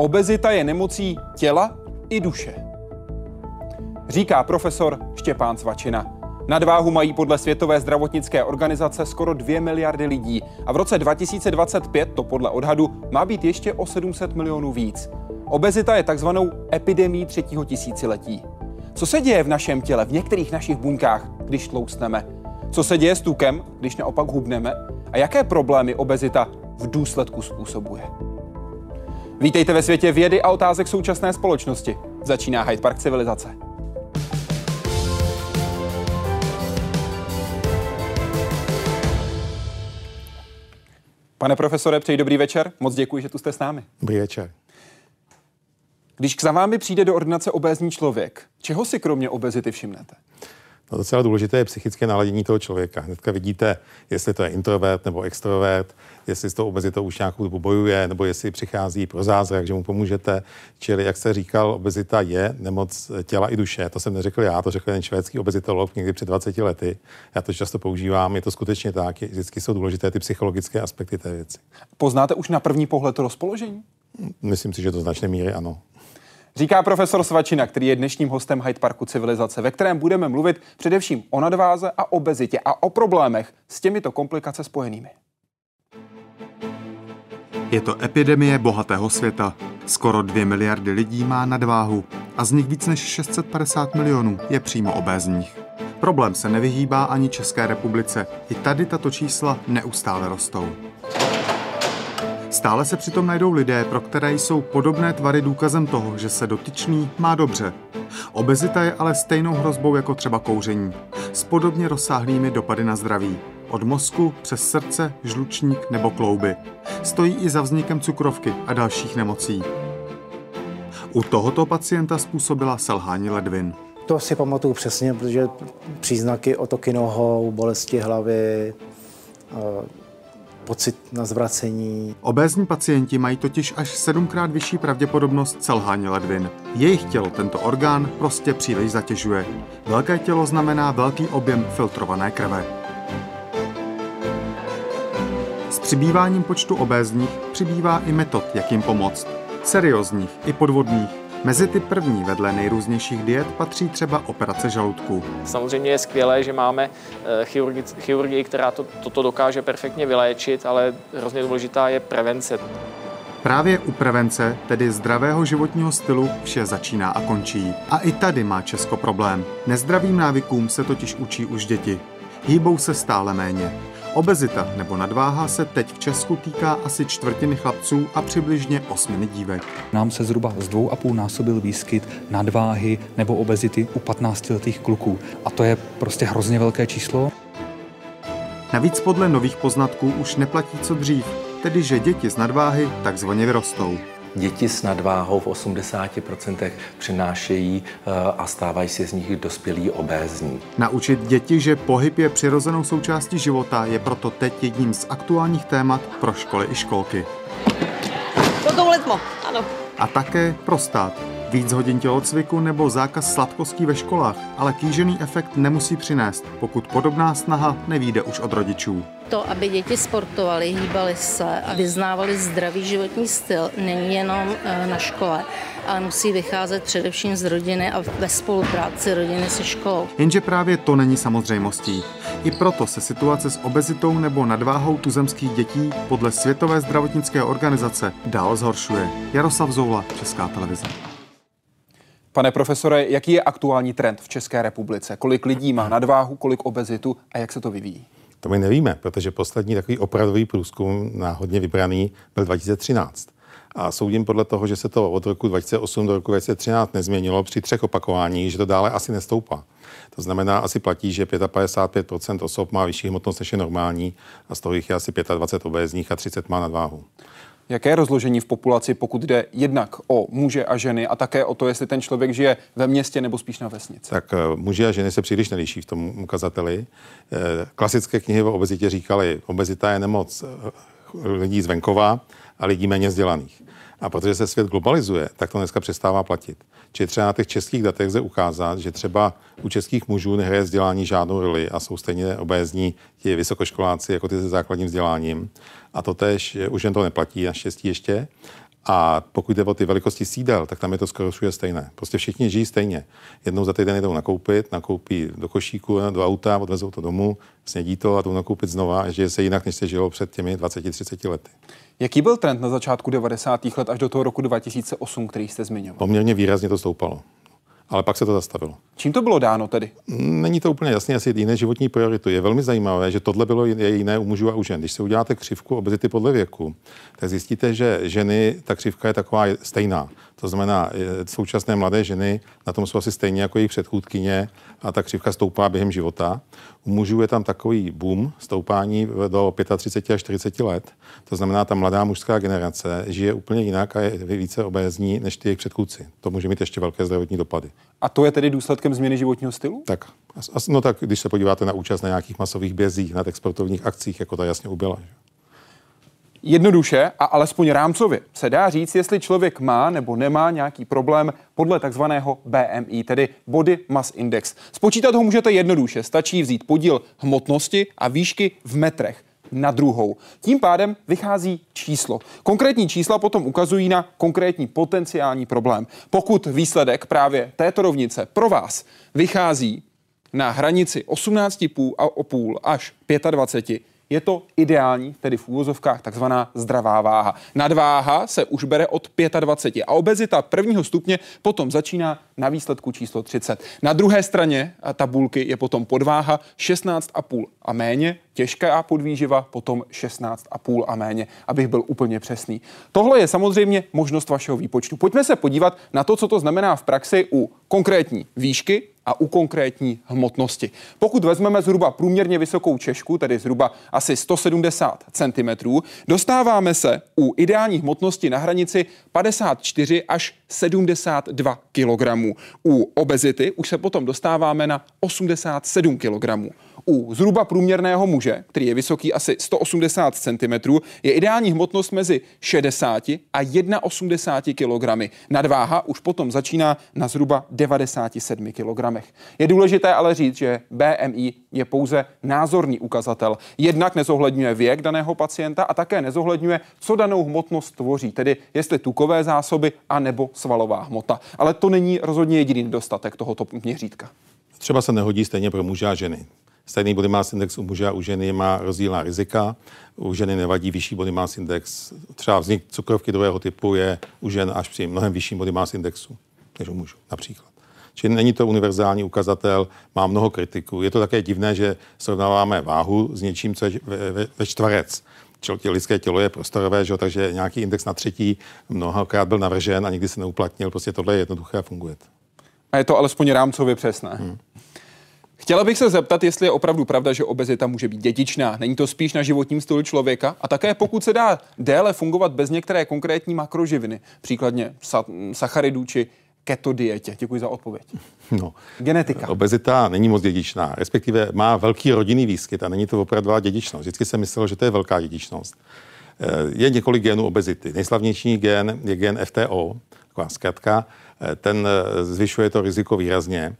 Obezita je nemocí těla i duše. Říká profesor Štěpán Svačina. Nadváhu mají podle Světové zdravotnické organizace skoro 2 miliardy lidí a v roce 2025 to podle odhadu má být ještě o 700 milionů víc. Obezita je takzvanou epidemí třetího tisíciletí. Co se děje v našem těle, v některých našich buňkách, když tloustneme? Co se děje s tukem, když naopak hubneme? A jaké problémy obezita v důsledku způsobuje? Vítejte ve světě vědy a otázek současné společnosti. Začíná Hyde Park civilizace. Pane profesore, přeji dobrý večer. Moc děkuji, že tu jste s námi. Dobrý večer. Když k za vámi přijde do ordinace obézní člověk, čeho si kromě obezity všimnete? No docela důležité je psychické naladění toho člověka. Hnedka vidíte, jestli to je introvert nebo extrovert, jestli s tou obezitou už nějakou dobu bojuje, nebo jestli přichází pro zázrak, že mu pomůžete. Čili, jak se říkal, obezita je nemoc těla i duše. To jsem neřekl já, to řekl ten švédský obezitolog někdy před 20 lety. Já to často používám, je to skutečně tak. Vždycky jsou důležité ty psychologické aspekty té věci. Poznáte už na první pohled to rozpoložení? Myslím si, že to značné míry ano. Říká profesor Svačina, který je dnešním hostem Hyde Parku Civilizace, ve kterém budeme mluvit především o nadváze a obezitě a o problémech s těmito komplikace spojenými. Je to epidemie bohatého světa. Skoro 2 miliardy lidí má nadváhu a z nich víc než 650 milionů je přímo obézních. Problém se nevyhýbá ani České republice. I tady tato čísla neustále rostou. Stále se přitom najdou lidé, pro které jsou podobné tvary důkazem toho, že se dotyčný má dobře. Obezita je ale stejnou hrozbou jako třeba kouření, s podobně rozsáhlými dopady na zdraví. Od mozku přes srdce, žlučník nebo klouby. Stojí i za vznikem cukrovky a dalších nemocí. U tohoto pacienta způsobila selhání ledvin. To si pamatuju přesně, protože příznaky otoky nohou, bolesti hlavy, pocit na zvracení. Obézní pacienti mají totiž až sedmkrát vyšší pravděpodobnost selhání ledvin. Jejich tělo tento orgán prostě příliš zatěžuje. Velké tělo znamená velký objem filtrované krve. Přibýváním počtu obézních přibývá i metod, jak jim pomoct. Seriózních i podvodných. Mezi ty první vedle nejrůznějších diet patří třeba operace žaludku. Samozřejmě je skvělé, že máme eh, chirurgii, chirurgii která to, toto dokáže perfektně vyléčit, ale hrozně důležitá je prevence. Právě u prevence, tedy zdravého životního stylu, vše začíná a končí. A i tady má Česko problém. Nezdravým návykům se totiž učí už děti. Hýbou se stále méně. Obezita nebo nadváha se teď v Česku týká asi čtvrtiny chlapců a přibližně osminy dívek. Nám se zhruba z dvou a půl násobil výskyt nadváhy nebo obezity u 15-letých kluků. A to je prostě hrozně velké číslo. Navíc podle nových poznatků už neplatí co dřív, tedy že děti z nadváhy takzvaně vyrostou. Děti s nadváhou v 80% přinášejí eh, a stávají se z nich dospělí obézní. Naučit děti, že pohyb je přirozenou součástí života, je proto teď jedním z aktuálních témat pro školy i školky. To letmo, ano. A také pro stát. Víc hodin tělocviku nebo zákaz sladkostí ve školách, ale kýžený efekt nemusí přinést, pokud podobná snaha nevíde už od rodičů. To, aby děti sportovaly, hýbaly se a vyznávali zdravý životní styl, není jenom eh, na škole, ale musí vycházet především z rodiny a ve spolupráci rodiny se školou. Jenže právě to není samozřejmostí. I proto se situace s obezitou nebo nadváhou tuzemských dětí podle Světové zdravotnické organizace dál zhoršuje. Jaroslav Zoula, Česká televize. Pane profesore, jaký je aktuální trend v České republice? Kolik lidí má nadváhu, kolik obezitu a jak se to vyvíjí? To my nevíme, protože poslední takový opravdový průzkum na hodně vybraný byl 2013. A soudím podle toho, že se to od roku 2008 do roku 2013 nezměnilo při třech opakováních, že to dále asi nestoupá. To znamená, asi platí, že 55% osob má vyšší hmotnost než je normální a z toho jich je asi 25 obézních a 30 má nadváhu. Jaké rozložení v populaci, pokud jde jednak o muže a ženy a také o to, jestli ten člověk žije ve městě nebo spíš na vesnici? Tak eh, muži a ženy se příliš neliší v tom ukazateli. Eh, klasické knihy o obezitě říkaly, obezita je nemoc lidí z venkova a lidí méně vzdělaných. A protože se svět globalizuje, tak to dneska přestává platit. Či třeba na těch českých datech lze ukázat, že třeba u českých mužů nehraje vzdělání žádnou roli a jsou stejně obézní ti vysokoškoláci jako ty se základním vzděláním. A to tež už jen to neplatí, naštěstí ještě. A pokud jde o ty velikosti sídel, tak tam je to skoro všude stejné. Prostě všichni žijí stejně. Jednou za týden jdou nakoupit, nakoupí do košíku, do auta, odvezou to domů, snědí to a jdou nakoupit znova a žije se jinak, než se žilo před těmi 20-30 lety. Jaký byl trend na začátku 90. let až do toho roku 2008, který jste zmiňoval? Poměrně výrazně to stoupalo ale pak se to zastavilo. Čím to bylo dáno tedy? Není to úplně jasné, asi jiné životní priority. Je velmi zajímavé, že tohle bylo je jiné u mužů a u žen. Když si uděláte křivku obezity podle věku, tak zjistíte, že ženy, ta křivka je taková stejná. To znamená, současné mladé ženy na tom jsou asi stejně jako jejich předchůdkyně a ta křivka stoupá během života. U mužů je tam takový boom stoupání do 35 až 40 let. To znamená, ta mladá mužská generace žije úplně jinak a je více obézní než ty jejich předchůdci. To může mít ještě velké zdravotní dopady. A to je tedy důsledkem změny životního stylu? Tak. No tak, když se podíváte na účast na nějakých masových bězích, na exportovních akcích, jako to jasně ubyla. Že? Jednoduše a alespoň rámcově se dá říct, jestli člověk má nebo nemá nějaký problém podle takzvaného BMI, tedy Body Mass Index. Spočítat ho můžete jednoduše, stačí vzít podíl hmotnosti a výšky v metrech na druhou. Tím pádem vychází číslo. Konkrétní čísla potom ukazují na konkrétní potenciální problém. Pokud výsledek právě této rovnice pro vás vychází na hranici 18,5 až 25, je to ideální, tedy v úvozovkách takzvaná zdravá váha. Nadváha se už bere od 25 a obezita prvního stupně potom začíná na výsledku číslo 30. Na druhé straně tabulky je potom podváha 16,5 a méně, těžká podvýživa potom 16,5 a méně, abych byl úplně přesný. Tohle je samozřejmě možnost vašeho výpočtu. Pojďme se podívat na to, co to znamená v praxi u konkrétní výšky a u konkrétní hmotnosti. Pokud vezmeme zhruba průměrně vysokou češku, tedy zhruba asi 170 cm, dostáváme se u ideální hmotnosti na hranici 54 až 72 kg. U obezity už se potom dostáváme na 87 kg. U zhruba průměrného muže, který je vysoký asi 180 cm, je ideální hmotnost mezi 60 a 81 kg. Nadváha už potom začíná na zhruba 97 kg. Je důležité ale říct, že BMI je pouze názorný ukazatel. Jednak nezohledňuje věk daného pacienta a také nezohledňuje, co danou hmotnost tvoří, tedy jestli tukové zásoby a nebo svalová hmota. Ale to není rozhodně jediný nedostatek tohoto měřítka. Třeba se nehodí stejně pro muže a ženy. Stejný body mass index u muže a u ženy má rozdílná rizika. U ženy nevadí vyšší body mass index. Třeba vznik cukrovky druhého typu je u žen až při mnohem vyšším body mass indexu než u mužů například. Čili není to univerzální ukazatel, má mnoho kritiků. Je to také divné, že srovnáváme váhu s něčím, co je ve, ve, ve čtverec. Čili lidské tělo je prostorové, že? takže nějaký index na třetí mnohokrát byl navržen a nikdy se neuplatnil. Prostě tohle je jednoduché a funguje. A je to alespoň rámcově přesné. Hmm. Chtěla bych se zeptat, jestli je opravdu pravda, že obezita může být dědičná. Není to spíš na životním stylu člověka? A také pokud se dá déle fungovat bez některé konkrétní makroživiny, příkladně sa- sacharidů či keto dietě? Děkuji za odpověď. No, Genetika. Obezita není moc dědičná, respektive má velký rodinný výskyt a není to opravdová dědičnost. Vždycky jsem myslel, že to je velká dědičnost. Eh, je několik genů obezity. Nejslavnější gen je gen FTO, taková zkratka. Eh, ten eh, zvyšuje to riziko výrazně.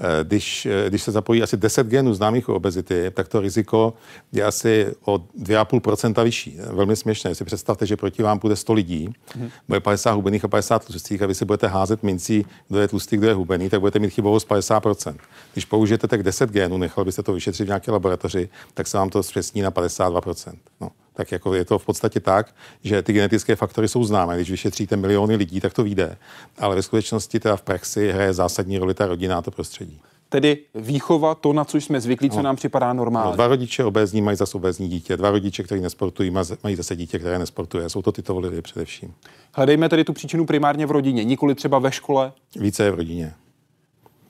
Eh, když, eh, když se zapojí asi 10 genů známých u obezity, tak to riziko je asi o 2,5% vyšší. Velmi směšné. Si představte, že proti vám půjde 100 lidí, mm-hmm. bude 50 hubených a 50 tlustých a vy si budete házet mincí, kdo je tlustý, kdo je hubený, tak budete mít chybovost 50%. Když použijete tak 10 genů, nechal byste to vyšetřit v nějaké laboratoři, tak se vám to zpřesní na 52%. No tak jako je to v podstatě tak, že ty genetické faktory jsou známé. Když vyšetříte miliony lidí, tak to vyjde. Ale ve skutečnosti teda v praxi hraje zásadní roli ta rodina a to prostředí. Tedy výchova, to, na co jsme zvyklí, co no. nám připadá normálně. No, dva rodiče obézní mají zase obézní dítě, dva rodiče, kteří nesportují, mají zase dítě, které nesportuje. Jsou to tyto lidé především. Hledejme tedy tu příčinu primárně v rodině, nikoli třeba ve škole. Více je v rodině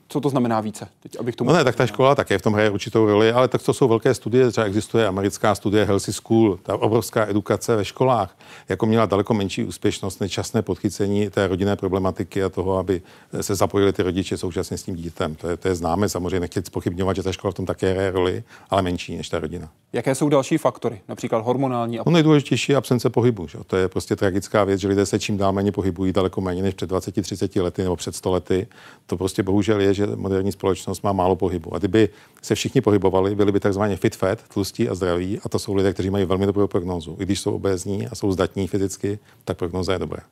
co to znamená více? Teď, abych tomu no ne, tak ta škola také v tom hraje určitou roli, ale tak to jsou velké studie, třeba existuje americká studie Healthy School, ta obrovská edukace ve školách, jako měla daleko menší úspěšnost než časné podchycení té rodinné problematiky a toho, aby se zapojili ty rodiče současně s tím dítětem. To je, to je známe, samozřejmě nechci spochybňovat, že ta škola v tom také hraje roli, ale menší než ta rodina. Jaké jsou další faktory, například hormonální? A... No nejdůležitější je absence pohybu. Že? To je prostě tragická věc, že lidé se čím dál méně pohybují, daleko méně než před 20-30 lety nebo před 100 lety. To prostě bohužel je, že moderní společnost má málo pohybu. A kdyby se všichni pohybovali, byli by takzvaně fit fat, tlustí a zdraví, a to jsou lidé, kteří mají velmi dobrou prognózu. I když jsou obézní a jsou zdatní fyzicky, tak prognoza je dobrá.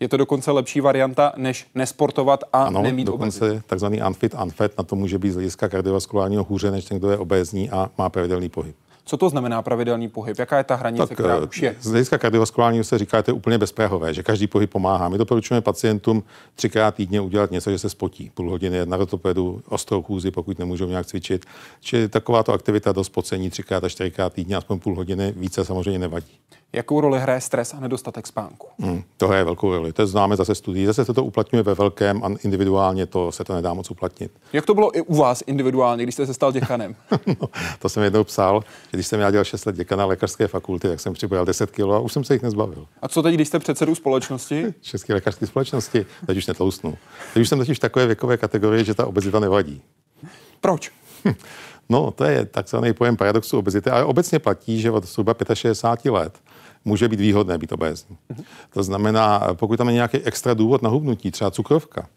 Je to dokonce lepší varianta, než nesportovat a ano, nemít dokonce obezitu. takzvaný unfit, unfat, na to může být z hlediska kardiovaskulárního hůře, než ten, kdo je obézní a má pravidelný pohyb. Co to znamená pravidelný pohyb? Jaká je ta hranice, tak, která eh, už je? Z hlediska kardiovaskulárního se říká, že to je úplně bezprahové, že každý pohyb pomáhá. My doporučujeme pacientům třikrát týdně udělat něco, že se spotí. Půl hodiny na rotopedu, ostrou chůzi, pokud nemůžou nějak cvičit. Čili takováto aktivita do spocení třikrát a čtyřikrát týdně, aspoň půl hodiny, více samozřejmě nevadí. Jakou roli hraje stres a nedostatek spánku? Hmm, to hraje velkou roli. To známe zase studií. Zase se to uplatňuje ve velkém a individuálně to se to nedá moc uplatnit. Jak to bylo i u vás individuálně, když jste se stal děkanem? no, to jsem jednou psal, že když jsem já dělal 6 let děkana lékařské fakulty, tak jsem přibral 10 kg a už jsem se jich nezbavil. A co teď, když jste předsedou společnosti? České lékařské společnosti, teď už netlousnu. Teď už jsem totiž v takové věkové kategorii, že ta obezita nevadí. Proč? No, to je takzvaný pojem paradoxu obezity, ale obecně platí, že od zhruba 65 let může být výhodné být obézní. Mm-hmm. To znamená, pokud tam je nějaký extra důvod na hubnutí, třeba cukrovka,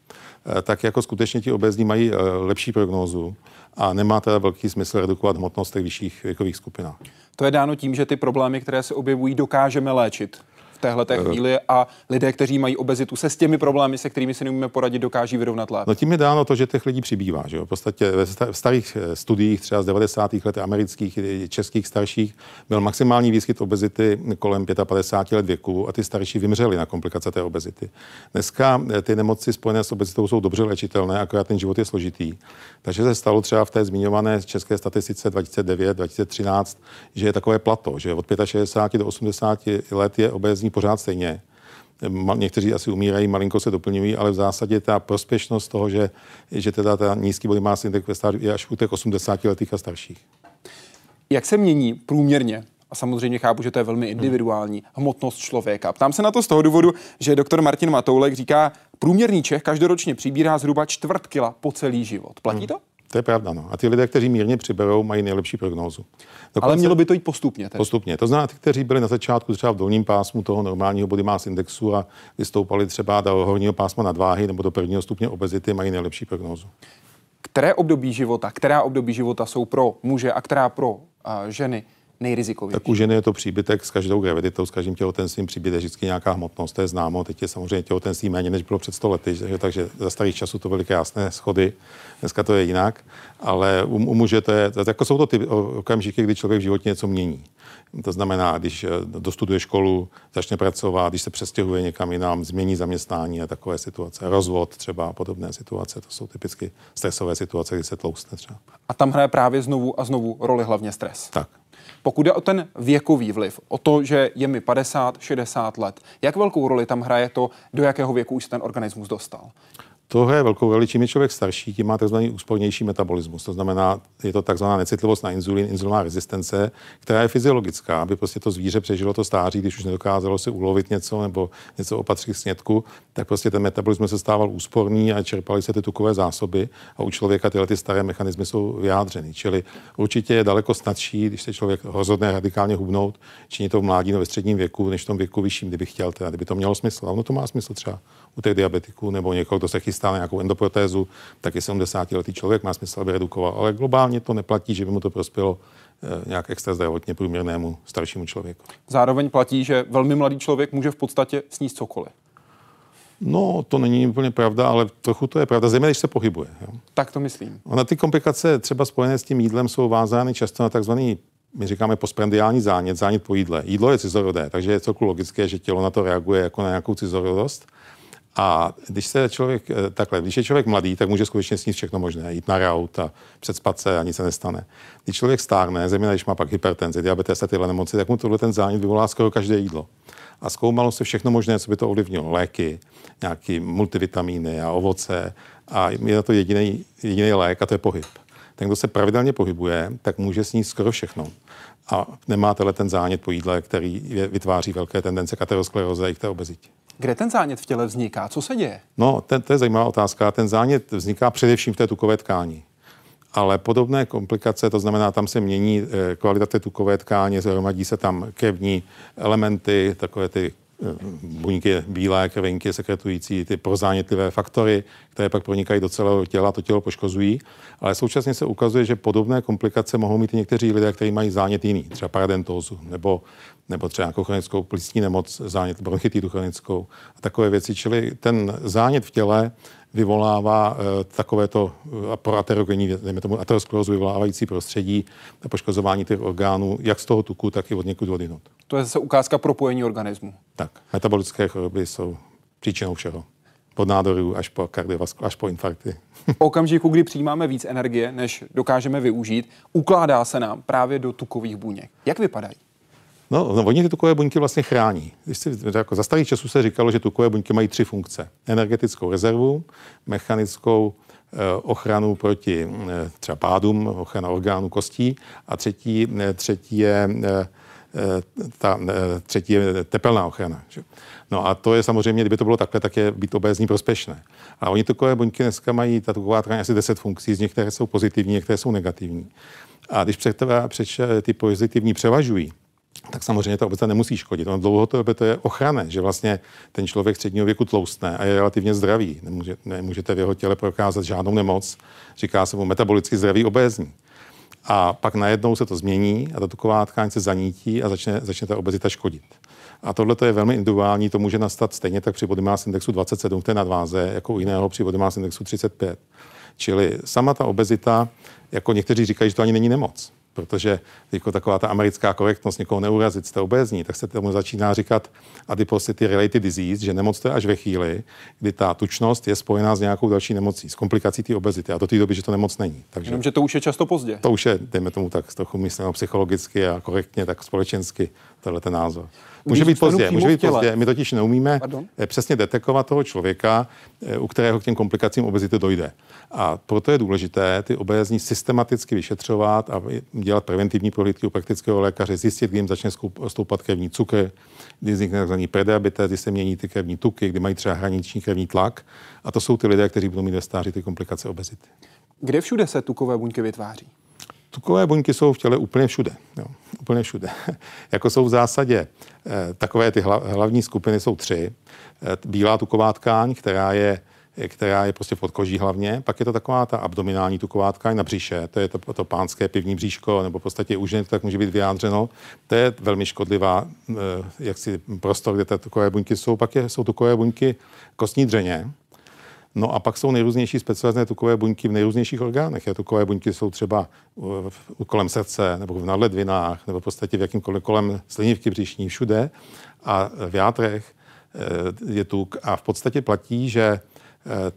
eh, tak jako skutečně ti obézní mají eh, lepší prognózu a nemá teda velký smysl redukovat hmotnost v těch vyšších věkových skupinách. To je dáno tím, že ty problémy, které se objevují, dokážeme léčit téhle té chvíli a lidé, kteří mají obezitu, se s těmi problémy, se kterými si neumíme poradit, dokáží vyrovnat lépe. No tím je dáno to, že těch lidí přibývá. Že jo? V podstatě ve starých eh, studiích, třeba z 90. let amerických, českých starších, byl maximální výskyt obezity kolem 55 let věku a ty starší vymřeli na komplikace té obezity. Dneska eh, ty nemoci spojené s obezitou jsou dobře léčitelné, akorát ten život je složitý. Takže se stalo třeba v té zmiňované české statistice 2009-2013, že je takové plato, že od 65 do 80 let je obezní pořád stejně. Někteří asi umírají, malinko se doplňují, ale v zásadě ta prospěšnost toho, že, že teda ta nízký body mass index ve stádiu je až u těch 80 letých a starších. Jak se mění průměrně a samozřejmě chápu, že to je velmi individuální, hmotnost člověka. Ptám se na to z toho důvodu, že doktor Martin Matoulek říká, průměrný Čech každoročně přibírá zhruba čtvrt kila po celý život. Platí to? To je pravda, no. A ty lidé, kteří mírně přiberou, mají nejlepší prognózu. Dokonce, Ale mělo by to jít postupně. Tedy. Postupně. To znamená, ty, kteří byli na začátku třeba v dolním pásmu toho normálního body mass indexu a vystoupali třeba do horního pásma nadváhy nebo do prvního stupně obezity, mají nejlepší prognózu. Které období života, která období života jsou pro muže a která pro uh, ženy nejrizikovější? Tak u ženy je to příbytek s každou graviditou, s každým těhotenstvím přijde vždycky nějaká hmotnost, to je známo. Teď je samozřejmě těhotenství méně, než bylo před 100 lety, takže, takže za starých časů to byly krásné schody. Dneska to je jinak, ale u, u muže to je, jako jsou to ty okamžiky, kdy člověk v životě něco mění. To znamená, když eh, dostuduje školu, začne pracovat, když se přestěhuje někam jinam, změní zaměstnání a takové situace. Rozvod třeba a podobné situace, to jsou typicky stresové situace, kdy se tloustne třeba. A tam hraje právě znovu a znovu roli hlavně stres. Tak. Pokud jde o ten věkový vliv, o to, že je mi 50, 60 let, jak velkou roli tam hraje to, do jakého věku už ten organismus dostal? To je velkou roli. Čím je člověk starší, tím má tzv. úspornější metabolismus. To znamená, je to takzvaná necitlivost na inzulin, inzulinová rezistence, která je fyziologická, aby prostě to zvíře přežilo to stáří, když už nedokázalo si ulovit něco nebo něco opatřit k snědku, tak prostě ten metabolismus se stával úsporný a čerpaly se ty tukové zásoby a u člověka tyhle ty staré mechanismy jsou vyjádřeny. Čili určitě je daleko snadší, když se člověk rozhodne radikálně hubnout, činit to v mládí nebo ve středním věku, než v tom věku vyšším, kdyby chtěl, teda, kdyby to mělo smysl. A ono to má smysl třeba u těch diabetiků nebo někoho, kdo se chystá na nějakou endoprotézu, tak i 70-letý člověk má smysl, aby redukoval. Ale globálně to neplatí, že by mu to prospělo eh, nějak extra zdravotně průměrnému staršímu člověku. Zároveň platí, že velmi mladý člověk může v podstatě sníst cokoliv. No, to není úplně pravda, ale trochu to je pravda, zejména když se pohybuje. Jo. Tak to myslím. Ona ty komplikace třeba spojené s tím jídlem jsou vázány často na takzvaný my říkáme postprandiální zánět, zánět po jídle. Jídlo je cizorodé, takže je celku logické, že tělo na to reaguje jako na nějakou cizorodost. A když se člověk, eh, takhle, když je člověk mladý, tak může skutečně sníst všechno možné, jít na raut a předspat se a nic se nestane. Když člověk stárne, zejména když má pak hypertenzi, diabetes a tyhle nemoci, tak mu tohle ten zánět vyvolá skoro každé jídlo. A zkoumalo se všechno možné, co by to ovlivnilo. Léky, nějaké multivitamíny a ovoce. A je na to jediný, jediný lék a to je pohyb. Ten, kdo se pravidelně pohybuje, tak může sníst skoro všechno. A nemá ten zánět po jídle, který vytváří velké tendence k ateroskleroze i k té obezitě. Kde ten zánět v těle vzniká? Co se děje? No, ten, to je zajímavá otázka. Ten zánět vzniká především v té tukové tkání. ale podobné komplikace, to znamená, tam se mění eh, kvalita té tukové tkáně, zhromadí se tam krevní elementy, takové ty buňky bílé, krvinky sekretující ty prozánětlivé faktory, které pak pronikají do celého těla, to tělo poškozují. Ale současně se ukazuje, že podobné komplikace mohou mít i někteří lidé, kteří mají zánět jiný, třeba paradentózu nebo, nebo třeba nějakou chronickou plicní nemoc, zánět bronchitidu chronickou a takové věci. Čili ten zánět v těle vyvolává e, takovéto eh, pro aterogenní, dejme tomu aterosklerózu vyvolávající prostředí a poškozování těch orgánů, jak z toho tuku, tak i od někud odinut. To je zase ukázka propojení organismu. Tak, metabolické choroby jsou příčinou všeho. Od nádorů až po kardiovasku, až po infarkty. V okamžiku, kdy přijímáme víc energie, než dokážeme využít, ukládá se nám právě do tukových buněk. Jak vypadají? No, no, oni ty tukové buňky vlastně chrání. Když si, jako za starých časů se říkalo, že tukové buňky mají tři funkce. Energetickou rezervu, mechanickou eh, ochranu proti eh, třeba pádům, ochrana orgánů kostí a třetí, eh, třetí je ta třetí je tepelná ochrana. Že? No a to je samozřejmě, kdyby to bylo takhle, tak je být obézní prospěšné. A oni tukové buňky dneska mají, ta tuková tkáň asi 10 funkcí, z některé jsou pozitivní, některé jsou negativní. A když před, před ty pozitivní převažují, tak samozřejmě ta obecně nemusí škodit. Ono dlouhodobě to je ochrana, že vlastně ten člověk středního věku tloustne a je relativně zdravý. Nemůže, nemůžete v jeho těle prokázat žádnou nemoc. Říká se mu metabolicky zdravý obézní. A pak najednou se to změní a ta tuková tkáň se zanítí a začne, začne ta obezita škodit. A tohle je velmi individuální, to může nastat stejně tak při body mass indexu 27 v té nadváze, jako u jiného při body mass indexu 35. Čili sama ta obezita, jako někteří říkají, že to ani není nemoc protože jako taková ta americká korektnost někoho neurazit, jste obézní, tak se tomu začíná říkat adiposity related disease, že nemoc to je až ve chvíli, kdy ta tučnost je spojená s nějakou další nemocí, s komplikací té obezity a do té doby, že to nemoc není. Takže Jenom, že to už je často pozdě. To už je, dejme tomu tak, trochu myslím psychologicky a korektně, tak společensky, tohle ten názor. Může být pozdě, může být pozdě. My totiž neumíme Pardon? Eh, přesně detekovat toho člověka, eh, u kterého k těm komplikacím obezity dojde. A proto je důležité ty obézní systematicky vyšetřovat a dělat preventivní prohlídky u praktického lékaře, zjistit, kdy jim začne stoupat krevní cukr, kdy vznikne tzv. prediabetes, kdy se mění ty krevní tuky, kdy mají třeba hraniční krevní tlak. A to jsou ty lidé, kteří budou mít ve stáří ty komplikace obezity. Kde všude se tukové buňky vytváří? Tukové buňky jsou v těle úplně všude. Jo, úplně všude. jako jsou v zásadě eh, takové ty hlavní skupiny jsou tři. Eh, bílá tuková tkáň, která je která je prostě v podkoží hlavně. Pak je to taková ta abdominální tuková tkáň na břiše, to je to, to pánské pivní bříško, nebo v podstatě už to tak může být vyjádřeno. To je velmi škodlivá eh, jak si prostor, kde ty tukové buňky jsou. Pak je, jsou tukové buňky kostní dřeně, No a pak jsou nejrůznější specializované tukové buňky v nejrůznějších orgánech. A tukové buňky jsou třeba kolem srdce, nebo v nadledvinách, nebo v podstatě v jakýmkoliv kolem slinivky břišní, všude. A v játrech eh, je tuk. A v podstatě platí, že eh,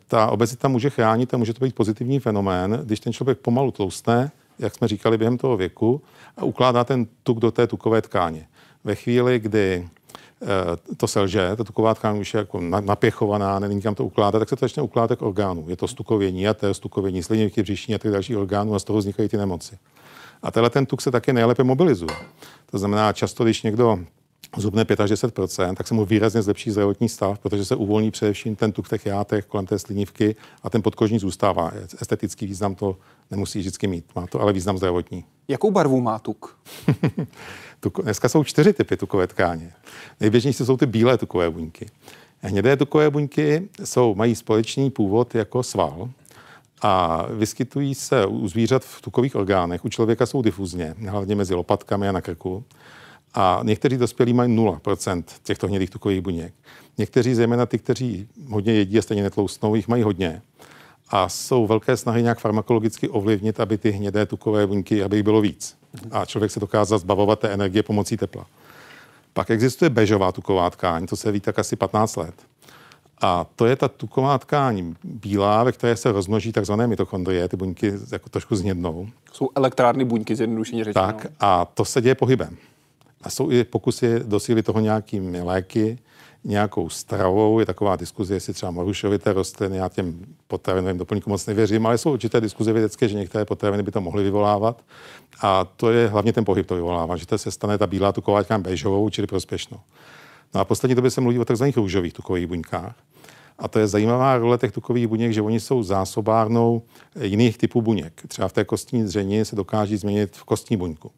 ta obezita může chránit a může to být pozitivní fenomén, když ten člověk pomalu tloustne, jak jsme říkali během toho věku, a ukládá ten tuk do té tukové tkáně. Ve chvíli, kdy to selže, ta tuková tkáň už je jako napěchovaná, není kam to ukládat, tak se to začne ukládat k orgánu. Je to stukovění jater, stukovění slinivky, břišní a tak další orgánů a z toho vznikají ty nemoci. A tenhle ten tuk se také nejlépe mobilizuje. To znamená, často, když někdo zubne 5 až 10 tak se mu výrazně zlepší zdravotní stav, protože se uvolní především ten tuk v těch játech kolem té slinivky a ten podkožní zůstává. Estetický význam to nemusí vždycky mít, má to ale význam zdravotní. Jakou barvu má tuk? Dneska jsou čtyři typy tukové tkáně. Nejběžnější jsou ty bílé tukové buňky. Hnědé tukové buňky jsou, mají společný původ jako sval a vyskytují se u zvířat v tukových orgánech. U člověka jsou difuzně, hlavně mezi lopatkami a na krku. A někteří dospělí mají 0% těchto hnědých tukových buněk. Někteří, zejména ty, kteří hodně jedí a stejně netloustnou, jich mají hodně. A jsou velké snahy nějak farmakologicky ovlivnit, aby ty hnědé tukové buňky, aby jich bylo víc a člověk se dokázal zbavovat té energie pomocí tepla. Pak existuje bežová tuková tkáň, to se ví tak asi 15 let. A to je ta tuková tkáň bílá, ve které se rozmnoží takzvané mitochondrie, ty buňky jako trošku znědnou. Jsou elektrárny buňky, zjednodušeně řečeno. Tak, a to se děje pohybem. A jsou i pokusy dosílit toho nějakými léky, nějakou stravou. Je taková diskuze, jestli třeba morušovité rostliny, já těm potravinovým doplňkům moc nevěřím, ale jsou určité diskuze vědecké, že některé potraviny by to mohly vyvolávat. A to je hlavně ten pohyb to vyvolává, že to se stane ta bílá tuková bežovou, čili prospěšnou. No a poslední době se mluví o tzv. růžových tukových buňkách. A to je zajímavá role těch tukových buněk, že oni jsou zásobárnou jiných typů buněk. Třeba v té kostní dřeni se dokáží změnit v kostní buňku.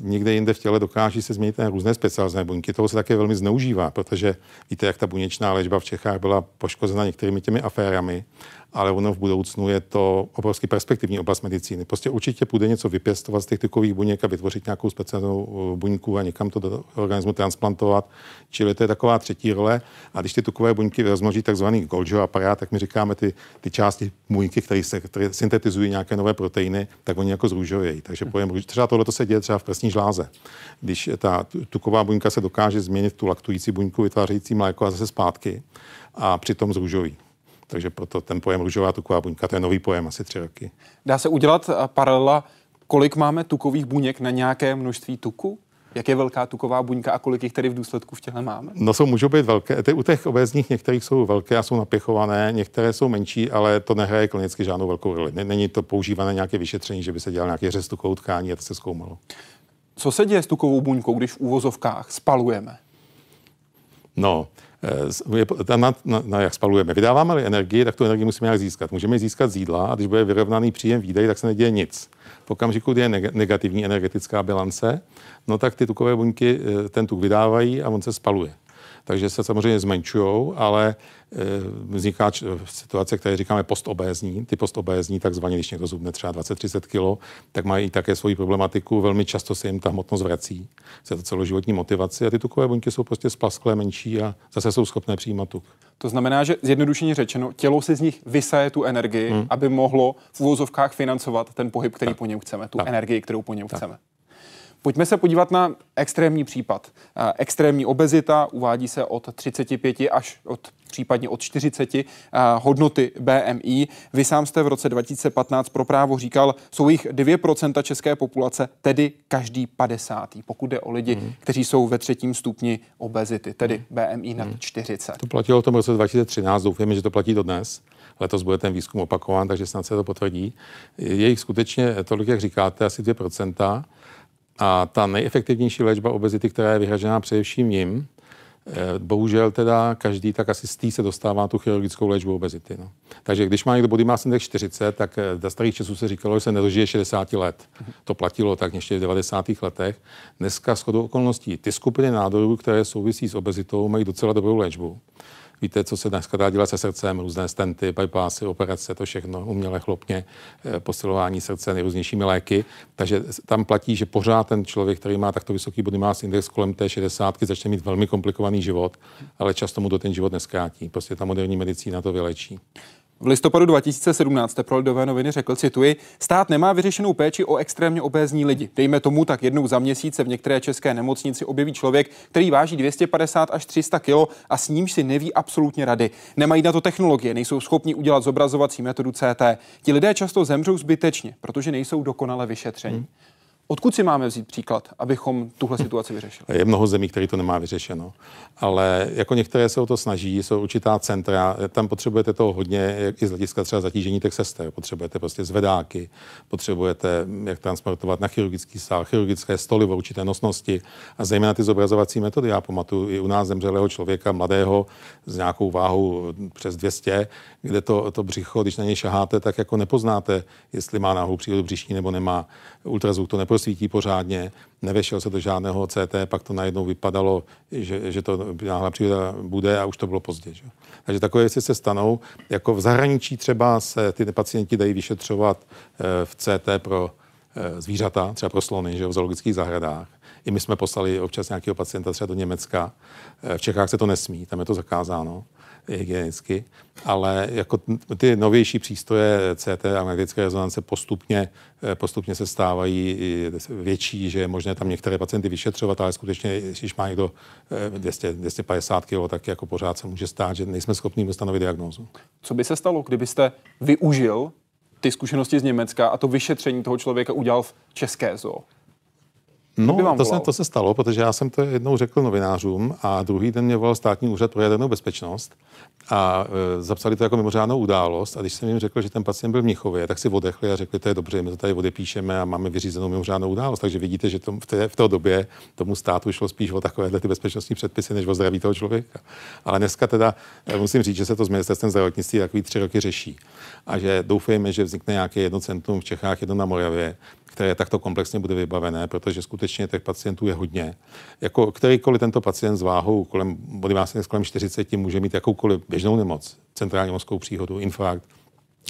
Někde jinde v těle dokáží se změnit na různé specializované buňky. Toho se také velmi zneužívá, protože víte, jak ta buněčná léčba v Čechách byla poškozena některými těmi aférami ale ono v budoucnu je to obrovský perspektivní oblast medicíny. Prostě určitě půjde něco vypěstovat z těch tykových buněk a vytvořit nějakou speciální uh, buňku a někam to do organismu transplantovat. Čili to je taková třetí role. A když ty tukové buňky rozmnoží takzvaný Golgi aparát, tak my říkáme ty, ty části buňky, které, se, které syntetizují nějaké nové proteiny, tak oni jako zrůžovějí. Takže pojem, třeba tohle se děje třeba v prsní žláze. Když ta tuková buňka se dokáže změnit tu laktující buňku, vytvářející mléko a zase zpátky a přitom zrůžoví. Takže proto ten pojem růžová tuková buňka, to je nový pojem, asi tři roky. Dá se udělat eh, paralela, kolik máme tukových buněk na nějaké množství tuku? Jak je velká tuková buňka a kolik jich tedy v důsledku v těle máme? No jsou, můžou být velké. Ty, u těch obézních některých jsou velké a jsou napěchované, některé jsou menší, ale to nehraje klinicky žádnou velkou roli. Není to používané nějaké vyšetření, že by se dělal nějaké řez tukovou tkání a to se zkoumalo. Co se děje s tukovou buňkou, když v úvozovkách spalujeme? No, Eh, je, na, na, na, jak spalujeme. Vydáváme-li energii, tak tu energii musíme nějak získat. Můžeme získat z jídla a když bude vyrovnaný příjem výdej, tak se neděje nic. V okamžiku, kdy je negativní energetická bilance, no tak ty tukové buňky eh, ten tuk vydávají a on se spaluje takže se samozřejmě zmenšují, ale e, vzniká situace, které říkáme postobézní. Ty postobézní, takzvaně, když někdo zubne třeba 20-30 kg, tak mají také svoji problematiku. Velmi často se jim ta hmotnost vrací. Je to celoživotní motivace a ty tukové buňky jsou prostě splasklé, menší a zase jsou schopné přijímat tuk. To znamená, že zjednodušeně řečeno, tělo si z nich vysaje tu energii, hmm. aby mohlo v úvozovkách financovat ten pohyb, který tak. po něm chceme, tu tak. energii, kterou po něm tak. chceme. Pojďme se podívat na extrémní případ. Eh, extrémní obezita uvádí se od 35 až od případně od 40 eh, hodnoty BMI. Vy sám jste v roce 2015 pro právo říkal, jsou jich 2% české populace, tedy každý 50. Pokud jde o lidi, hmm. kteří jsou ve třetím stupni obezity, tedy BMI nad 40. Hmm. To platilo v tom roce 2013, doufujeme, že to platí do dnes. Letos bude ten výzkum opakován, takže snad se to potvrdí. Je jich skutečně tolik, jak říkáte, asi 2%. A ta nejefektivnější léčba obezity, která je vyhražená především jim, eh, bohužel teda každý tak asi z se dostává tu chirurgickou léčbu obezity. No. Takže když má někdo body mass index 40, tak za eh, starých časů se říkalo, že se nedožije 60 let. To platilo tak ještě v 90. letech. Dneska shodou okolností ty skupiny nádorů, které souvisí s obezitou, mají docela dobrou léčbu. Víte, co se dneska dá dělat se srdcem, různé stenty, bypassy, operace, to všechno, umělé chlopně, eh, posilování srdce, nejrůznějšími léky. Takže tam platí, že pořád ten člověk, který má takto vysoký body mass index kolem té 60, začne mít velmi komplikovaný život, ale často mu to ten život neskrátí. Prostě ta moderní medicína to vylečí. V listopadu 2017 pro Lidové noviny řekl, cituji, stát nemá vyřešenou péči o extrémně obézní lidi. Dejme tomu tak jednou za měsíc se v některé české nemocnici objeví člověk, který váží 250 až 300 kg a s nímž si neví absolutně rady. Nemají na to technologie, nejsou schopni udělat zobrazovací metodu CT. Ti lidé často zemřou zbytečně, protože nejsou dokonale vyšetření. Hmm. Odkud si máme vzít příklad, abychom tuhle situaci vyřešili? Je mnoho zemí, které to nemá vyřešeno. Ale jako některé se o to snaží, jsou určitá centra, tam potřebujete toho hodně, jak i z hlediska třeba zatížení těch sester. Potřebujete prostě zvedáky, potřebujete jak transportovat na chirurgický sál, chirurgické stoly v určité nosnosti a zejména ty zobrazovací metody. Já pamatuju i u nás zemřelého člověka, mladého, s nějakou váhou přes 200, kde to, to břicho, když na něj šaháte, tak jako nepoznáte, jestli má náhodou přírodu břišní nebo nemá. Ultrazvuk to neprosvítí pořádně, nevešel se do žádného CT, pak to najednou vypadalo, že, že to náhle příroda bude a už to bylo pozdě. Že? Takže takové věci se stanou. Jako v zahraničí třeba se ty pacienti dají vyšetřovat eh, v CT pro eh, zvířata, třeba pro slony, že v zoologických zahradách. I my jsme poslali občas nějakého pacienta třeba do Německa. Eh, v Čechách se to nesmí, tam je to zakázáno hygienicky, ale jako ty novější přístroje CT a magnetické rezonance postupně, eh, postupně se stávají větší, že je možné tam některé pacienty vyšetřovat, ale skutečně, když má někdo 200, 250 kg, tak jako pořád se může stát, že nejsme schopni ustanovit diagnózu. Co by se stalo, kdybyste využil ty zkušenosti z Německa a to vyšetření toho člověka udělal v české zoo? No, to se, to se stalo, protože já jsem to jednou řekl novinářům a druhý den mě volal státní úřad pro jadernou bezpečnost a e, zapsali to jako mimořádnou událost. A když jsem jim řekl, že ten pacient byl v Mnichově, tak si odechli a řekli, to je dobře, my to tady odepíšeme a máme vyřízenou mimořádnou událost. Takže vidíte, že tom, v, té, v té době tomu státu šlo spíš o takovéhle ty bezpečnostní předpisy, než o zdraví toho člověka. Ale dneska teda e, musím říct, že se to s ministerstvem zdravotnictví takový tři roky řeší. A že doufejme, že vznikne nějaké jedno centrum v Čechách, jedno na Moravě, které takto komplexně bude vybavené, protože skutečně těch pacientů je hodně. Jako kterýkoliv tento pacient s váhou kolem body mass kolem 40 může mít jakoukoliv běžnou nemoc, centrální mozkovou příhodu, infarkt,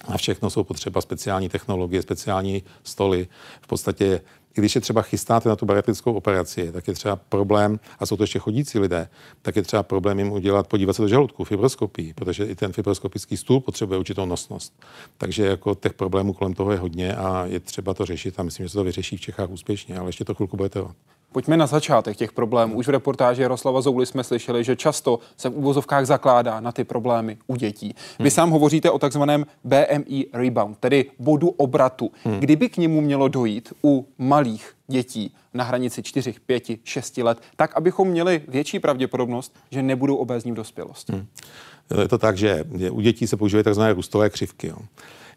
a všechno jsou potřeba speciální technologie, speciální stoly. V podstatě když je třeba chystáte na tu bariatrickou operaci, tak je třeba problém, a jsou to ještě chodící lidé, tak je třeba problém jim udělat, podívat se do žaludku, fibroskopii, protože i ten fibroskopický stůl potřebuje určitou nosnost. Takže jako těch problémů kolem toho je hodně a je třeba to řešit a myslím, že se to vyřeší v Čechách úspěšně, ale ještě to chvilku bude trvat. Pojďme na začátek těch problémů. Už v reportáži Jaroslava Zouly jsme slyšeli, že často se v úvozovkách zakládá na ty problémy u dětí. Vy hmm. sám hovoříte o takzvaném BMI rebound, tedy bodu obratu. Hmm. Kdyby k němu mělo dojít u malých dětí na hranici 4, 5, 6 let, tak abychom měli větší pravděpodobnost, že nebudou obézní v dospělosti. Hmm. Je to tak, že u dětí se používají takzvané růstové křivky. Jo.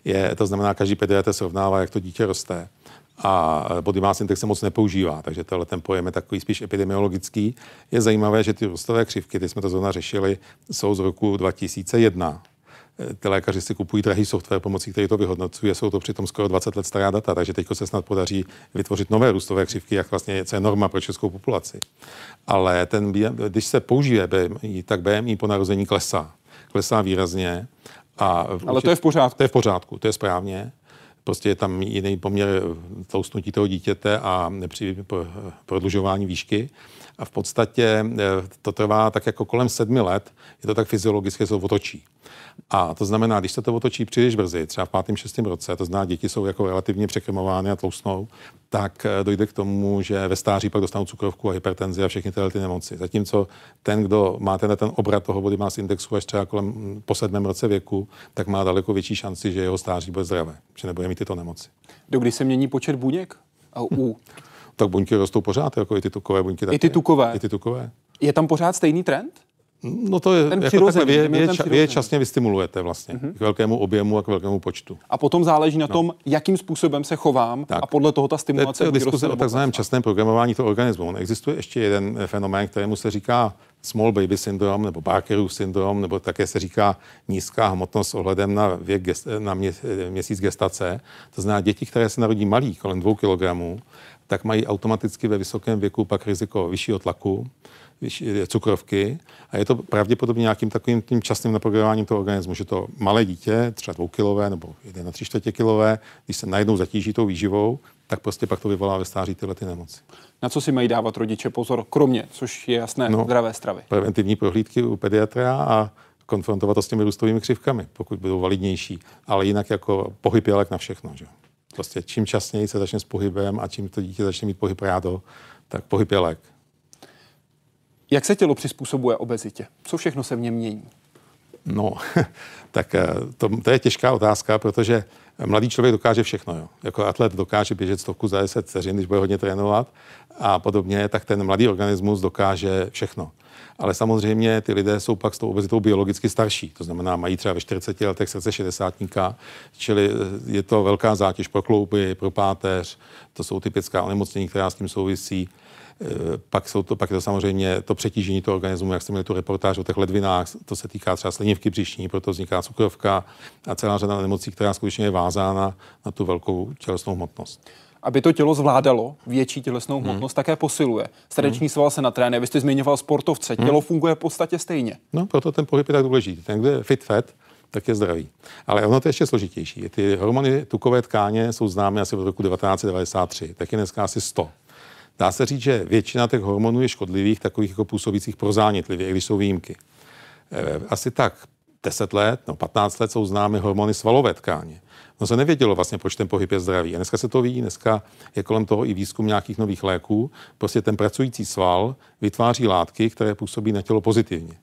Je, to znamená, každý pediatr srovnává, jak to dítě roste a body mass index se moc nepoužívá, takže tenhle ten pojem je takový spíš epidemiologický. Je zajímavé, že ty rostové křivky, ty jsme to zrovna řešili, jsou z roku 2001. Ty lékaři si kupují drahý software, pomocí který to vyhodnocuje, jsou to přitom skoro 20 let stará data, takže teď se snad podaří vytvořit nové růstové křivky, jak vlastně co je norma pro českou populaci. Ale ten, když se použije BMI, tak BMI po narození klesá. Klesá výrazně. A Ale to je v pořádku. To je v pořádku, to je správně prostě je tam jiný poměr tloustnutí toho dítěte a při prodlužování výšky. A v podstatě eh, to trvá tak jako kolem sedmi let, je to tak fyziologicky, se to otočí. A to znamená, když se to otočí příliš brzy, třeba v pátém, šestém roce, to znamená, děti jsou jako relativně překrmovány a tloustnou, tak eh, dojde k tomu, že ve stáří pak dostanou cukrovku a hypertenzi a všechny tyhle ty nemoci. Zatímco ten, kdo má ten, ten obrat toho body mass indexu až třeba kolem mm, po sedmém roce věku, tak má daleko větší šanci, že jeho stáří bude zdravé, že nebude mít tyto nemoci. Do kdy se mění počet buněk? A u? Tak buňky rostou pořád, jako i ty tukové buňky. I ty tukové? I ty tukové. Je tam pořád stejný trend? No to je, ten jako takhle, vy, vy, ča, vy je časně vystimulujete vlastně mm-hmm. k velkému objemu a k velkému počtu. A potom záleží na no. tom, jakým způsobem se chovám tak. a podle toho ta stimulace. To je diskuse o takzvaném časném programování toho organismu. On existuje ještě jeden eh, fenomén, kterému se říká small baby syndrom nebo Barkerův syndrom, nebo také se říká nízká hmotnost ohledem na, věk, na mě, eh, měsíc gestace. To znamená, děti, které se narodí malí, kolem dvou kilogramů, tak mají automaticky ve vysokém věku pak riziko vyššího tlaku, cukrovky a je to pravděpodobně nějakým takovým tím časným naprogramováním toho organismu, že to malé dítě, třeba dvoukilové nebo jeden na tři čtvrtě kilové, když se najednou zatíží tou výživou, tak prostě pak to vyvolá ve stáří tyhle ty nemoci. Na co si mají dávat rodiče pozor, kromě, což je jasné, no, zdravé stravy? Preventivní prohlídky u pediatra a konfrontovat to s těmi růstovými křivkami, pokud budou validnější. Ale jinak jako pohyb je na všechno. Že? Prostě čím časněji se začne s pohybem a čím to dítě začne mít pohyb rádo, tak pohyb je lék. Jak se tělo přizpůsobuje obezitě? Co všechno se v něm mění? No, tak eh, to, to je těžká otázka, protože mladý člověk dokáže všechno. Jo. Jako atlet dokáže běžet stovku za 10 vteřin, když bude hodně trénovat a podobně, tak ten mladý organismus dokáže všechno. Ale samozřejmě ty lidé jsou pak s tou obezitou biologicky starší. To znamená, mají třeba ve 40 letech srdce 60 čili eh, je to velká zátěž pro klouby, pro páteř, to jsou typická onemocnění, která s tím souvisí. Eh, pak, jsou to, pak je to samozřejmě to přetížení toho organismu, jak jste měli tu reportáž o těch ledvinách, to se týká třeba slinivky břišní, proto vzniká cukrovka a celá řada nemocí, která skutečně je vázána na tu velkou tělesnou hmotnost aby to tělo zvládalo větší tělesnou hmm. hmotnost, hmm. také posiluje. Srdeční hmm. sval se natrénuje, vy jste zmiňoval sportovce, hmm. tělo funguje v podstatě stejně. No, proto ten pohyb je tak důležitý. Ten, kdo je fit fat, tak je zdravý. Ale ono to je ještě složitější. Ty hormony tukové tkáně jsou známy asi od roku 1993, tak je dneska asi 100. Dá se říct, že většina těch hormonů je škodlivých, takových jako působících prozánětlivě, i když jsou výjimky. Eh, asi tak 10 let, no 15 let jsou známy hormony svalové tkáně. No se nevědělo vlastně, proč ten pohyb je zdravý. A dneska se to ví, dneska je kolem toho i výzkum nějakých nových léků. Prostě ten pracující sval vytváří látky, které působí na tělo pozitivně.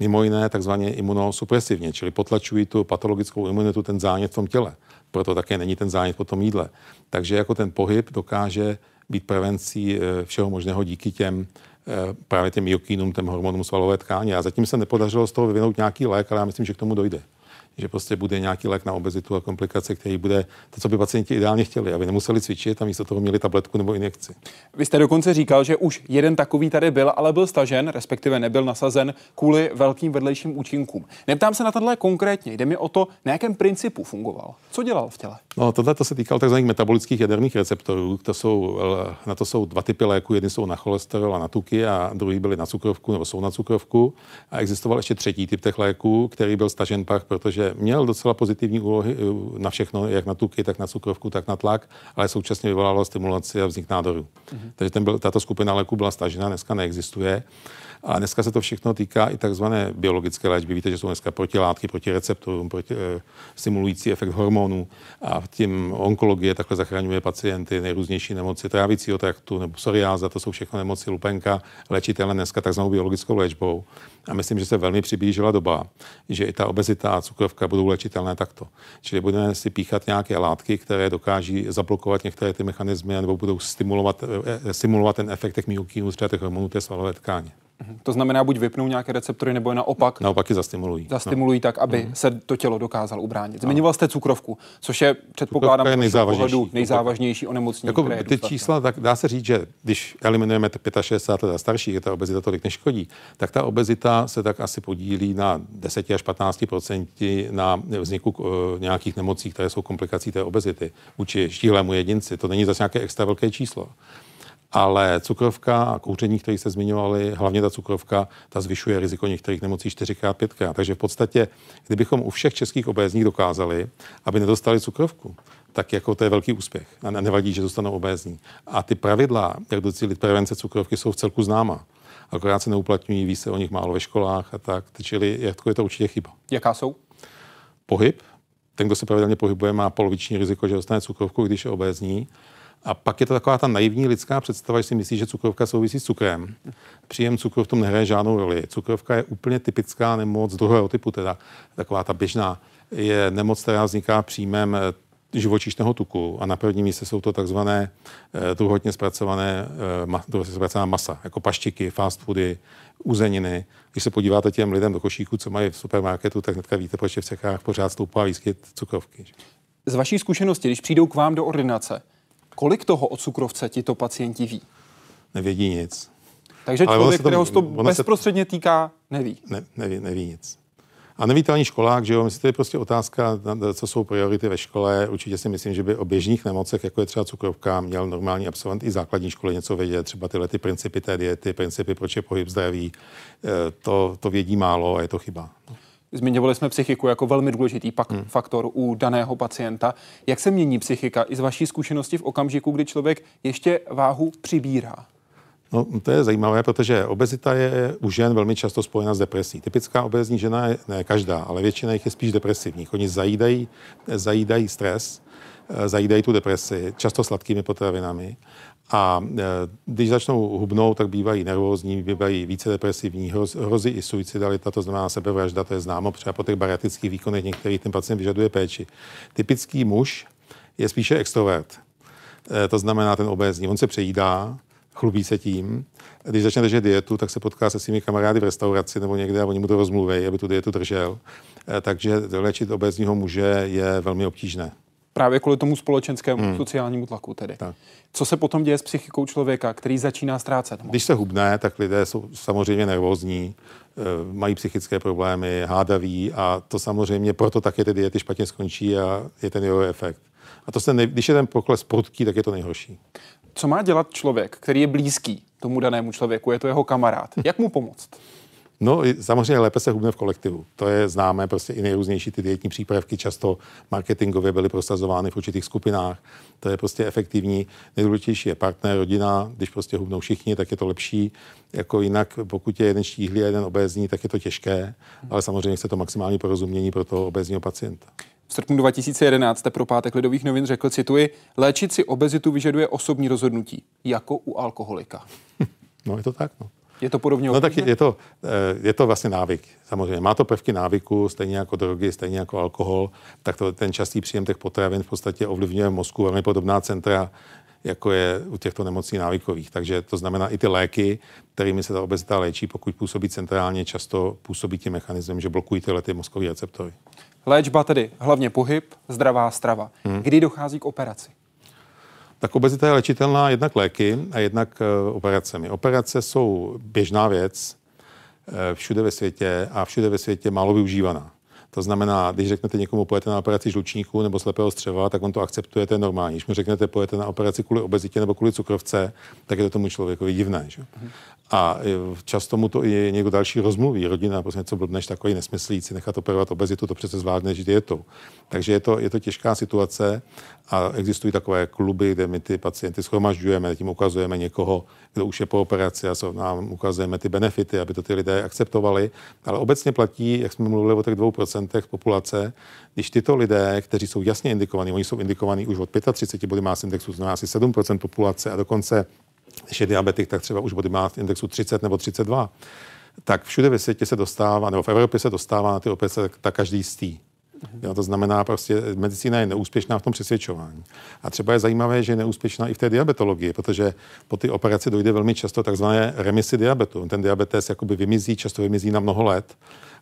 Mimo jiné takzvaně imunosupresivně, čili potlačují tu patologickou imunitu, ten zánět v tom těle. Proto také není ten zánět po tom jídle. Takže jako ten pohyb dokáže být prevencí všeho možného díky těm právě těm myokínům, těm hormonům svalové tkáně. A zatím se nepodařilo z toho vyvinout nějaký lék, ale já myslím, že k tomu dojde že prostě bude nějaký lék na obezitu a komplikace, který bude to, co by pacienti ideálně chtěli, aby nemuseli cvičit a místo toho měli tabletku nebo injekci. Vy jste dokonce říkal, že už jeden takový tady byl, ale byl stažen, respektive nebyl nasazen kvůli velkým vedlejším účinkům. Neptám se na tenhle konkrétně, jde mi o to, na jakém principu fungoval. Co dělal v těle? No, tohle to se týkalo tzv. metabolických jaderných receptorů. To jsou, na to jsou dva typy léků. Jedny jsou na cholesterol a na tuky a druhý byly na cukrovku nebo jsou na cukrovku. A existoval ještě třetí typ těch léků, který byl stažen pak, protože měl docela pozitivní úlohy eh, na všechno, jak na tuky, tak na cukrovku, tak na tlak, ale současně vyvolávalo stimulaci a vznik nádoru. Mm-hmm. Takže ten byl, tato skupina léků byla stažena, dneska neexistuje. A dneska se to všechno týká i takzvané biologické léčby. Víte, že jsou dneska protilátky proti receptorům, proti, e, stimulující efekt hormonů. A tím onkologie takhle zachraňuje pacienty, nejrůznější nemoci trávicího traktu nebo psoriáza, to jsou všechno nemoci lupenka, léčitelné dneska takzvanou biologickou léčbou. A myslím, že se velmi přiblížila doba, že i ta obezita a cukrovka budou léčitelné takto. Čili budeme si píchat nějaké látky, které dokáží zablokovat některé ty mechanismy nebo budou stimulovat, e, e, simulovat ten efekt těch myokínů, třeba těch hormonů té svalové tkáně. To znamená, buď vypnou nějaké receptory, nebo je naopak. Naopak je zastimulují. Zastimulují no. tak, aby mm. se to tělo dokázalo ubránit. Zmiňoval jste cukrovku, což je, předpokládám, je nejzávažnější, pohledu, nejzávažnější onemocnění. Jako ty čísla, tak dá se říct, že když eliminujeme 65 let a starší, je ta obezita tolik neškodí, tak ta obezita se tak asi podílí na 10 až 15% na vzniku uh, nějakých nemocí, které jsou komplikací té obezity vůči štíhlému jedinci. To není zase nějaké extra velké číslo. Ale cukrovka a kouření, které se zmiňovali, hlavně ta cukrovka, ta zvyšuje riziko některých nemocí 4x, 5x. Takže v podstatě, kdybychom u všech českých obézních dokázali, aby nedostali cukrovku, tak jako to je velký úspěch. A nevadí, že zůstanou obézní. A ty pravidla, jak docílit prevence cukrovky, jsou v celku známa. Akorát se neuplatňují, ví se o nich málo ve školách a tak. Čili jako je to určitě chyba. Jaká jsou? Pohyb. Ten, kdo se pravidelně pohybuje, má poloviční riziko, že dostane cukrovku, když je obézní. A pak je to taková ta naivní lidská představa, že si myslí, že cukrovka souvisí s cukrem. Příjem cukru v tom nehraje žádnou roli. Cukrovka je úplně typická nemoc druhého typu, teda taková ta běžná. Je nemoc, která vzniká příjmem eh, živočišného tuku a na prvním místě jsou to takzvané eh, druhotně zpracované uh, zpracovaná masa, jako paštiky, fast foody, uzeniny. Když se podíváte těm lidem do košíku, co mají v supermarketu, tak hnedka víte, proč je v Čechách pořád stoupá výskyt cukrovky. Z vaší zkušenosti, když přijdou k vám do ordinace, Kolik toho o cukrovce tito pacienti ví? Nevědí nic. Takže člověk, kterého se to bezprostředně se... týká, neví. Ne, neví. Neví nic. A neví to ani školák, že jo? Myslím, to je prostě otázka, co jsou priority ve škole. Určitě si myslím, že by o běžných nemocech, jako je třeba cukrovka, měl normální absolvent i základní školy něco vědět. Třeba tyhle ty principy té diety, principy, proč je pohyb zdravý, eh, to, to vědí málo a je to chyba. Zmiňovali jsme psychiku jako velmi důležitý pak hmm. faktor u daného pacienta. Jak se mění psychika i z vaší zkušenosti v okamžiku, kdy člověk ještě váhu přibírá? No, to je zajímavé, protože obezita je u žen velmi často spojena s depresí. Typická obezní žena je, ne každá, ale většina jich je spíš depresivních. Oni zajídají, zajídají stres, zajídají tu depresi, často sladkými potravinami a e, když začnou hubnout, tak bývají nervózní, bývají více depresivní, hrozí i suicidalita, to znamená sebevražda, to je známo, třeba po těch bariatrických výkonech některých ten pacient vyžaduje péči. Typický muž je spíše extrovert. E, to znamená ten obézní. On se přejídá, chlubí se tím. Když začne držet dietu, tak se potká se svými kamarády v restauraci nebo někde a oni mu to rozmluví, aby tu dietu držel. E, takže léčit obézního muže je velmi obtížné. Právě kvůli tomu společenskému hmm. sociálnímu tlaku tedy. Tak. Co se potom děje s psychikou člověka, který začíná ztrácet? Když se hubne, tak lidé jsou samozřejmě nervózní, eh, mají psychické problémy, hádaví a to samozřejmě proto také ty diety špatně skončí a je ten jeho efekt. A to se ne, když je ten pokles prudký, tak je to nejhorší. Co má dělat člověk, který je blízký tomu danému člověku, je to jeho kamarád? Jak mu pomoct? No, samozřejmě lépe se hubne v kolektivu. To je známé, prostě i nejrůznější ty dietní přípravky často marketingově byly prosazovány v určitých skupinách. To je prostě efektivní. Nejdůležitější je partner, rodina. Když prostě hubnou všichni, tak je to lepší. Jako jinak, pokud je jeden štíhlý a jeden obézní, tak je to těžké, ale samozřejmě chce to maximální porozumění pro toho obézního pacienta. V srpnu 2011 jste pro pátek Lidových novin řekl, cituji, léčit si obezitu vyžaduje osobní rozhodnutí, jako u alkoholika. No je to tak, no. Je to podobně No tak je to, eh, je to vlastně návyk. Samozřejmě má to prvky návyku, stejně jako drogy, stejně jako alkohol, tak to, ten častý příjem těch potravin v podstatě ovlivňuje mozku velmi podobná centra jako je u těchto nemocí návykových. Takže to znamená i ty léky, kterými se ta obezita léčí, pokud působí centrálně, často působí tím mechanismem, že blokují tyhle ty mozkové receptory. Léčba tedy hlavně pohyb, zdravá strava. Hmm. Kdy dochází k operaci? Tak obezita je léčitelná jednak léky a jednak uh, operacemi. Operace jsou běžná věc uh, všude ve světě a všude ve světě málo využívaná. To znamená, když řeknete někomu, pojete na operaci žlučníku nebo slepého střeva, tak on to akceptuje, to je normální. Když mu řeknete, pojete na operaci kvůli obezitě nebo kvůli cukrovce, tak je to tomu člověku divné. Že? A často mu to i někdo další rozmluví. Rodina, prostě něco blbneš, takový nesmyslící, nechat operovat obezitu, to přece zvládne žít dietou. Takže je to, je to těžká situace a existují takové kluby, kde my ty pacienty schromažďujeme, tím ukazujeme někoho, kdo už je po operaci a nám ukazujeme ty benefity, aby to ty lidé akceptovali. Ale obecně platí, jak jsme mluvili o těch 2% populace, když tyto lidé, kteří jsou jasně indikovaní, oni jsou indikovaní už od 35 body mass indexu, znamená asi 7% populace a dokonce když je diabetik, tak třeba už body mass indexu 30 nebo 32, tak všude ve světě se dostává, nebo v Evropě se dostává na ty operace tak každý stý. Jo, to znamená, prostě medicína je neúspěšná v tom přesvědčování. A třeba je zajímavé, že je neúspěšná i v té diabetologii, protože po ty operaci dojde velmi často takzvané remisi diabetu. Ten diabetes jakoby vymizí, často vymizí na mnoho let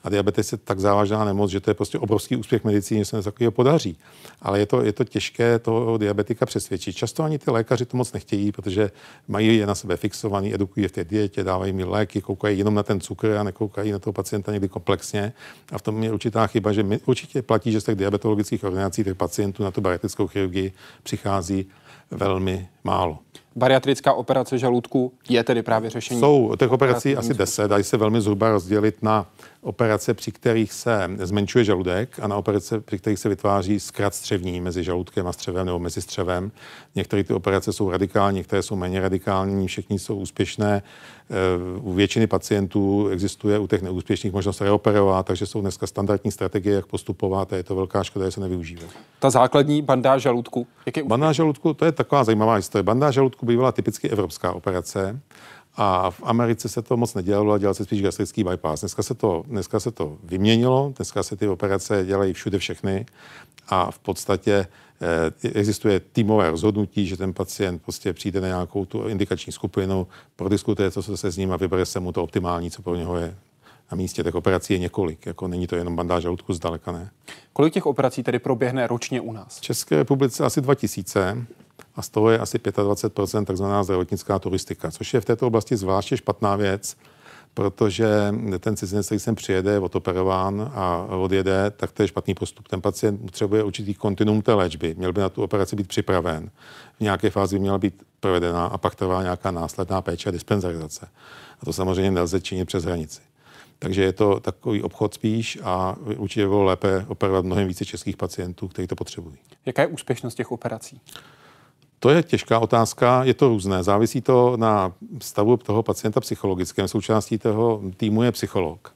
a diabetes je tak závažná nemoc, že to je prostě obrovský úspěch medicíny, že se něco takového podaří. Ale je to, je to těžké toho diabetika přesvědčit. Často ani ty lékaři to moc nechtějí, protože mají je na sebe fixovaný, edukují je v té dietě, dávají mi léky, koukají jenom na ten cukr a nekoukají na toho pacienta někdy komplexně. A v tom je určitá chyba, že my, určitě platí, že z těch diabetologických ordinací těch pacientů na tu bariatrickou chirurgii přichází velmi málo. Bariatrická operace žaludku je tedy právě řešení? Jsou těch operací asi 10, dají se velmi zhruba rozdělit na operace, při kterých se zmenšuje žaludek a na operace, při kterých se vytváří zkrat střevní mezi žaludkem a střevem nebo mezi střevem. Některé ty operace jsou radikální, některé jsou méně radikální, všechny jsou úspěšné. Eh, u většiny pacientů existuje u těch neúspěšných možnost reoperovat, takže jsou dneska standardní strategie, jak postupovat a je to velká škoda, že se nevyužívá. Ta základní bandáž žaludku, jak je Bandáž žaludku, to je taková zajímavá historie. Bandáž žaludku bývala typicky evropská operace. A v Americe se to moc nedělalo, dělal se spíš gastrický bypass. Dneska se, to, dneska se to vyměnilo, dneska se ty operace dělají všude všechny a v podstatě eh, existuje týmové rozhodnutí, že ten pacient prostě přijde na nějakou tu indikační skupinu, prodiskutuje, co se s ním a vybere se mu to optimální, co pro něho je na místě. Těch operací je několik, jako není to jenom bandáž žaludku, zdaleka ne. Kolik těch operací tedy proběhne ročně u nás? V České republice asi 2000 a z toho je asi 25% takzvaná zdravotnická turistika, což je v této oblasti zvláště špatná věc, protože ten cizinec, který sem přijede, je odoperován a odjede, tak to je špatný postup. Ten pacient potřebuje určitý kontinuum té léčby, měl by na tu operaci být připraven. V nějaké fázi by měla být provedena a pak trvá nějaká následná péče a dispenzarizace. A to samozřejmě nelze činit přes hranici. Takže je to takový obchod spíš a určitě bylo lépe operovat mnohem více českých pacientů, kteří to potřebují. Jaká je úspěšnost těch operací? To je těžká otázka, je to různé. Závisí to na stavu toho pacienta psychologickém. Součástí toho týmu je psycholog.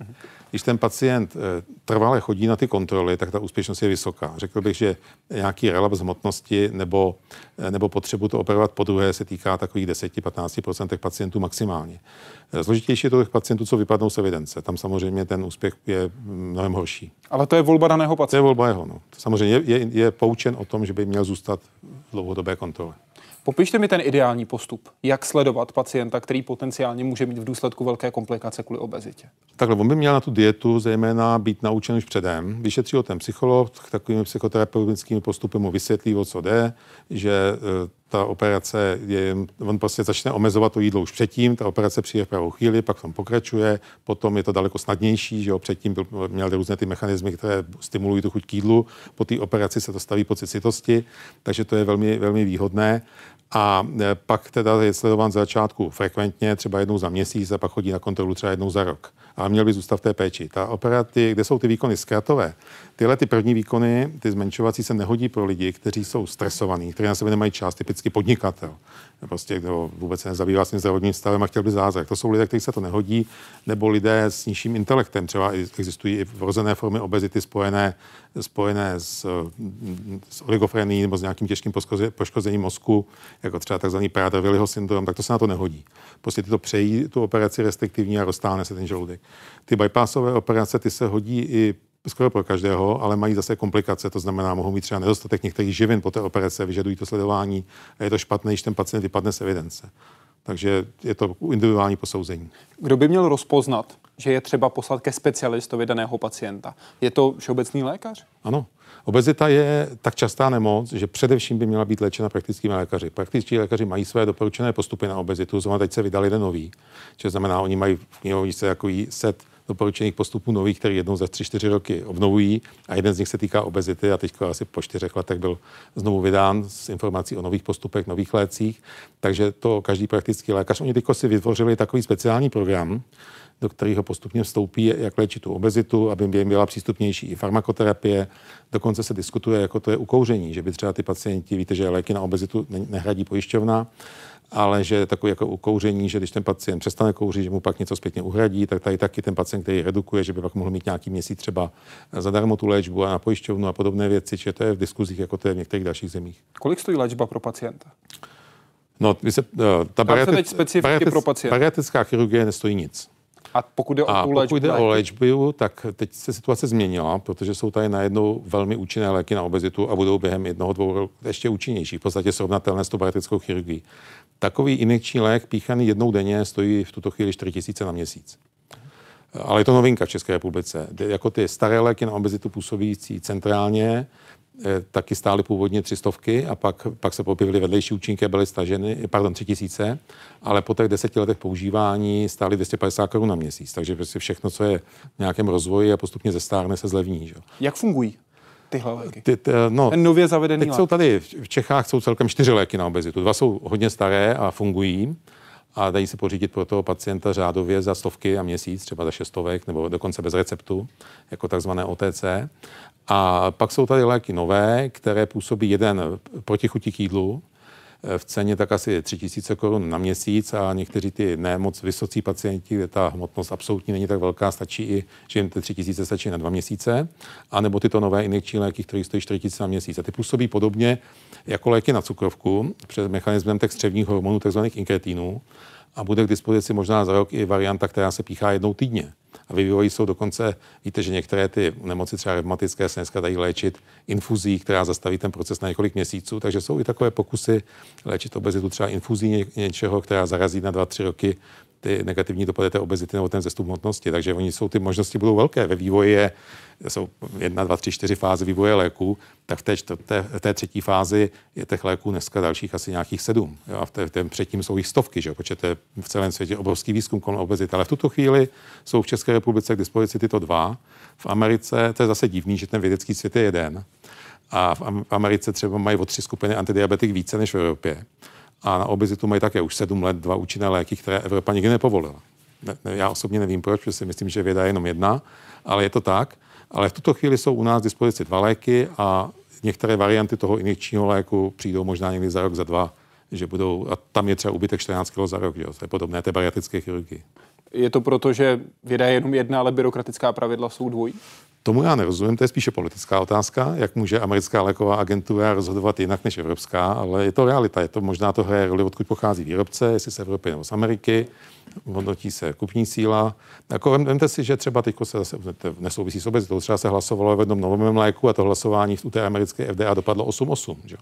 Když ten pacient eh, trvale chodí na ty kontroly, tak ta úspěšnost je vysoká. Řekl bych, že nějaký relaps hmotnosti nebo, eh, nebo potřebu to operovat po druhé se týká takových 10-15% pacientů maximálně. Eh, zložitější je to těch pacientů, co vypadnou z evidence. Tam samozřejmě ten úspěch je mnohem horší. Ale to je volba daného pacienta. To je volba jeho. No. Samozřejmě je, je, je poučen o tom, že by měl zůstat v dlouhodobé kontrole. Popište mi ten ideální postup. Jak sledovat pacienta, který potenciálně může mít v důsledku velké komplikace kvůli obezitě? Takhle, on by měl na tu dietu zejména být naučen už předem. Vyšetří ho ten psycholog, takovými psychoterapeutickými postupy mu vysvětlí, o co jde, že e, ta operace je, on prostě začne omezovat to jídlo už předtím, ta operace přijde v pravou chvíli, pak tam pokračuje, potom je to daleko snadnější, že jo, předtím byl, měl různé ty mechanismy, které stimulují tu chuť k jídlu, po té operaci se to staví pocit citosti, takže to je velmi, velmi výhodné. A e, pak teda je sledován z začátku frekventně, třeba jednou za měsíc a pak chodí na kontrolu třeba jednou za rok. Ale měl by zůstat v té péči. Ta operaty, kde jsou ty výkony zkrátové, tyhle ty první výkony, ty zmenšovací se nehodí pro lidi, kteří jsou stresovaní, kteří na sebe nemají čas, typicky podnikatel, prostě kdo vůbec se nezabývá svým zdravotním stavem a chtěl by zázrak. To jsou lidé, kteří se to nehodí, nebo lidé s nižším intelektem. Třeba existují i vrozené formy obezity spojené, spojené s, s oligofrení nebo s nějakým těžkým poškozením mozku, jako třeba tzv. Prader-Williho syndrom, tak to se na to nehodí. Prostě ty to přejí tu operaci restriktivní a roztáhne se ten žaludek. Ty bypassové operace, ty se hodí i skoro pro každého, ale mají zase komplikace, to znamená, mohou mít třeba nedostatek některých živin po té operace, vyžadují to sledování a je to špatné, když ten pacient vypadne z evidence. Takže je to individuální posouzení. Kdo by měl rozpoznat, že je třeba poslat ke specialistovi daného pacienta? Je to všeobecný lékař? Ano. Obezita je tak častá nemoc, že především by měla být léčena praktickými lékaři. Praktičtí lékaři mají své doporučené postupy na obezitu, zrovna teď se vydali jeden nový, což znamená, oni mají v knihovnici jako set doporučených postupů nových, který jednou za 3-4 roky obnovují a jeden z nich se týká obezity a teď asi po čtyřech letech byl znovu vydán s informací o nových postupech, nových lécích. Takže to každý praktický lékař. Oni teď si vytvořili takový speciální program, do kterého postupně vstoupí, jak léčit tu obezitu, aby jim byla přístupnější i farmakoterapie. Dokonce se diskutuje, jako to je u kouření, že by třeba ty pacienti, víte, že léky na obezitu nehradí pojišťovna, ale že takový jako u kouření, že když ten pacient přestane kouřit, že mu pak něco zpětně uhradí, tak tady taky ten pacient, který redukuje, že by pak mohl mít nějaký měsíc třeba zadarmo tu léčbu a na pojišťovnu a podobné věci, že to je v diskuzích, jako to je v některých dalších zemích. Kolik stojí léčba pro pacienta? No, my se, eh, ta bariatic, bariatic, pro pacienta. bariatická chirurgie nestojí nic. A pokud jde o, a tu léčbu, pokud jde o léčbu, tak teď se situace změnila, protože jsou tady najednou velmi účinné léky na obezitu a budou během jednoho, dvou let ještě účinnější, v podstatě srovnatelné s tou bariatrickou chirurgií. Takový injekční lék píchaný jednou denně stojí v tuto chvíli 4 000 na měsíc. Ale je to novinka v České republice. Jako ty staré léky na obezitu působící centrálně, taky stály původně tři stovky a pak, pak se objevily vedlejší účinky a byly staženy, pardon, tři tisíce, ale po těch deseti letech používání stály 250 korun na měsíc. Takže prostě všechno, co je v nějakém rozvoji a postupně zestárne, se zlevní. Že? Jak fungují? tyhle léky? Ty, ty, no, Ten nově zavedený teď jsou tady v Čechách jsou celkem čtyři léky na obezitu. Dva jsou hodně staré a fungují a dají se pořídit pro toho pacienta řádově za stovky a měsíc, třeba za šestovek nebo dokonce bez receptu, jako takzvané OTC. A pak jsou tady léky nové, které působí jeden proti chutí k jídlu, eh, v ceně tak asi 3000 korun na měsíc a někteří ty nemoc vysocí pacienti, kde ta hmotnost absolutní není tak velká, stačí i, že jim ty 3000 stačí na dva měsíce, a nebo tyto nové injekční léky, které stojí 4000 na měsíc. A ty působí podobně jako léky na cukrovku před mechanismem těch střevních hormonů, takzvaných inkretínů a bude k dispozici možná za rok i varianta, která se píchá jednou týdně. A vyvíjí jsou dokonce, víte, že některé ty nemoci, třeba revmatické, se dneska dají léčit infuzí, která zastaví ten proces na několik měsíců. Takže jsou i takové pokusy léčit obezitu třeba infuzí něčeho, která zarazí na 2-3 roky ty negativní dopady té obezity nebo ten zestup hmotnosti. Takže oni jsou, ty možnosti budou velké. Ve vývoji je, jsou jedna, dva, tři, čtyři fáze vývoje léků, tak v té, v té třetí fázi je těch léků dneska dalších asi nějakých sedm. Jo? A v té, té předtím jsou jich stovky, že? protože to je v celém světě obrovský výzkum kolem obezity. Ale v tuto chvíli jsou v České republice k dispozici tyto dva. V Americe, to je zase divný, že ten vědecký svět je jeden. A v Americe třeba mají o tři skupiny antidiabetik více než v Evropě a na obezitu mají také už sedm let dva účinné léky, které Evropa nikdy nepovolila. Ne, ne, já osobně nevím proč, protože si myslím, že věda je jenom jedna, ale je to tak. Ale v tuto chvíli jsou u nás dispozici dva léky a některé varianty toho injekčního léku přijdou možná někdy za rok, za dva, že budou, a tam je třeba ubytek 14 kg za rok, že? to je podobné té bariatrické chirurgii. Je to proto, že věda je jenom jedna, ale byrokratická pravidla jsou dvojí? Tomu já nerozumím, to je spíše politická otázka, jak může americká léková agentura rozhodovat jinak než evropská, ale je to realita. Je to možná to hraje roli, odkud pochází výrobce, jestli z Evropy nebo z Ameriky hodnotí se kupní síla. Jako vemte si, že třeba teď se zase nesouvisí s obezitou, třeba se hlasovalo v jednom novém léku a to hlasování v té americké FDA dopadlo 8-8. Že?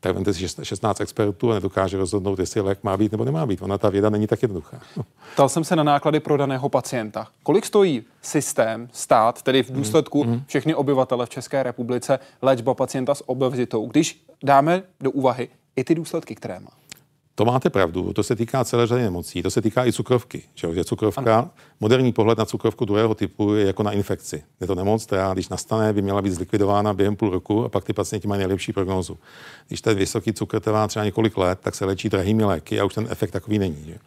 Tak vemte si 16 expertů a nedokáže rozhodnout, jestli lék má být nebo nemá být. Ona ta věda není tak jednoduchá. Ptal jsem se na náklady pro daného pacienta. Kolik stojí systém, stát, tedy v důsledku mm, všechny obyvatele v České republice, léčba pacienta s obezitou, když dáme do úvahy i ty důsledky, které má? To máte pravdu, to se týká celé řady nemocí, to se týká i cukrovky. Že cukrovka, ano. moderní pohled na cukrovku druhého typu je jako na infekci. Je to nemoc, která když nastane, by měla být zlikvidována během půl roku a pak ty pacienti mají nejlepší prognózu. Když ten vysoký cukr trvá třeba několik let, tak se léčí drahými léky a už ten efekt takový není. Že?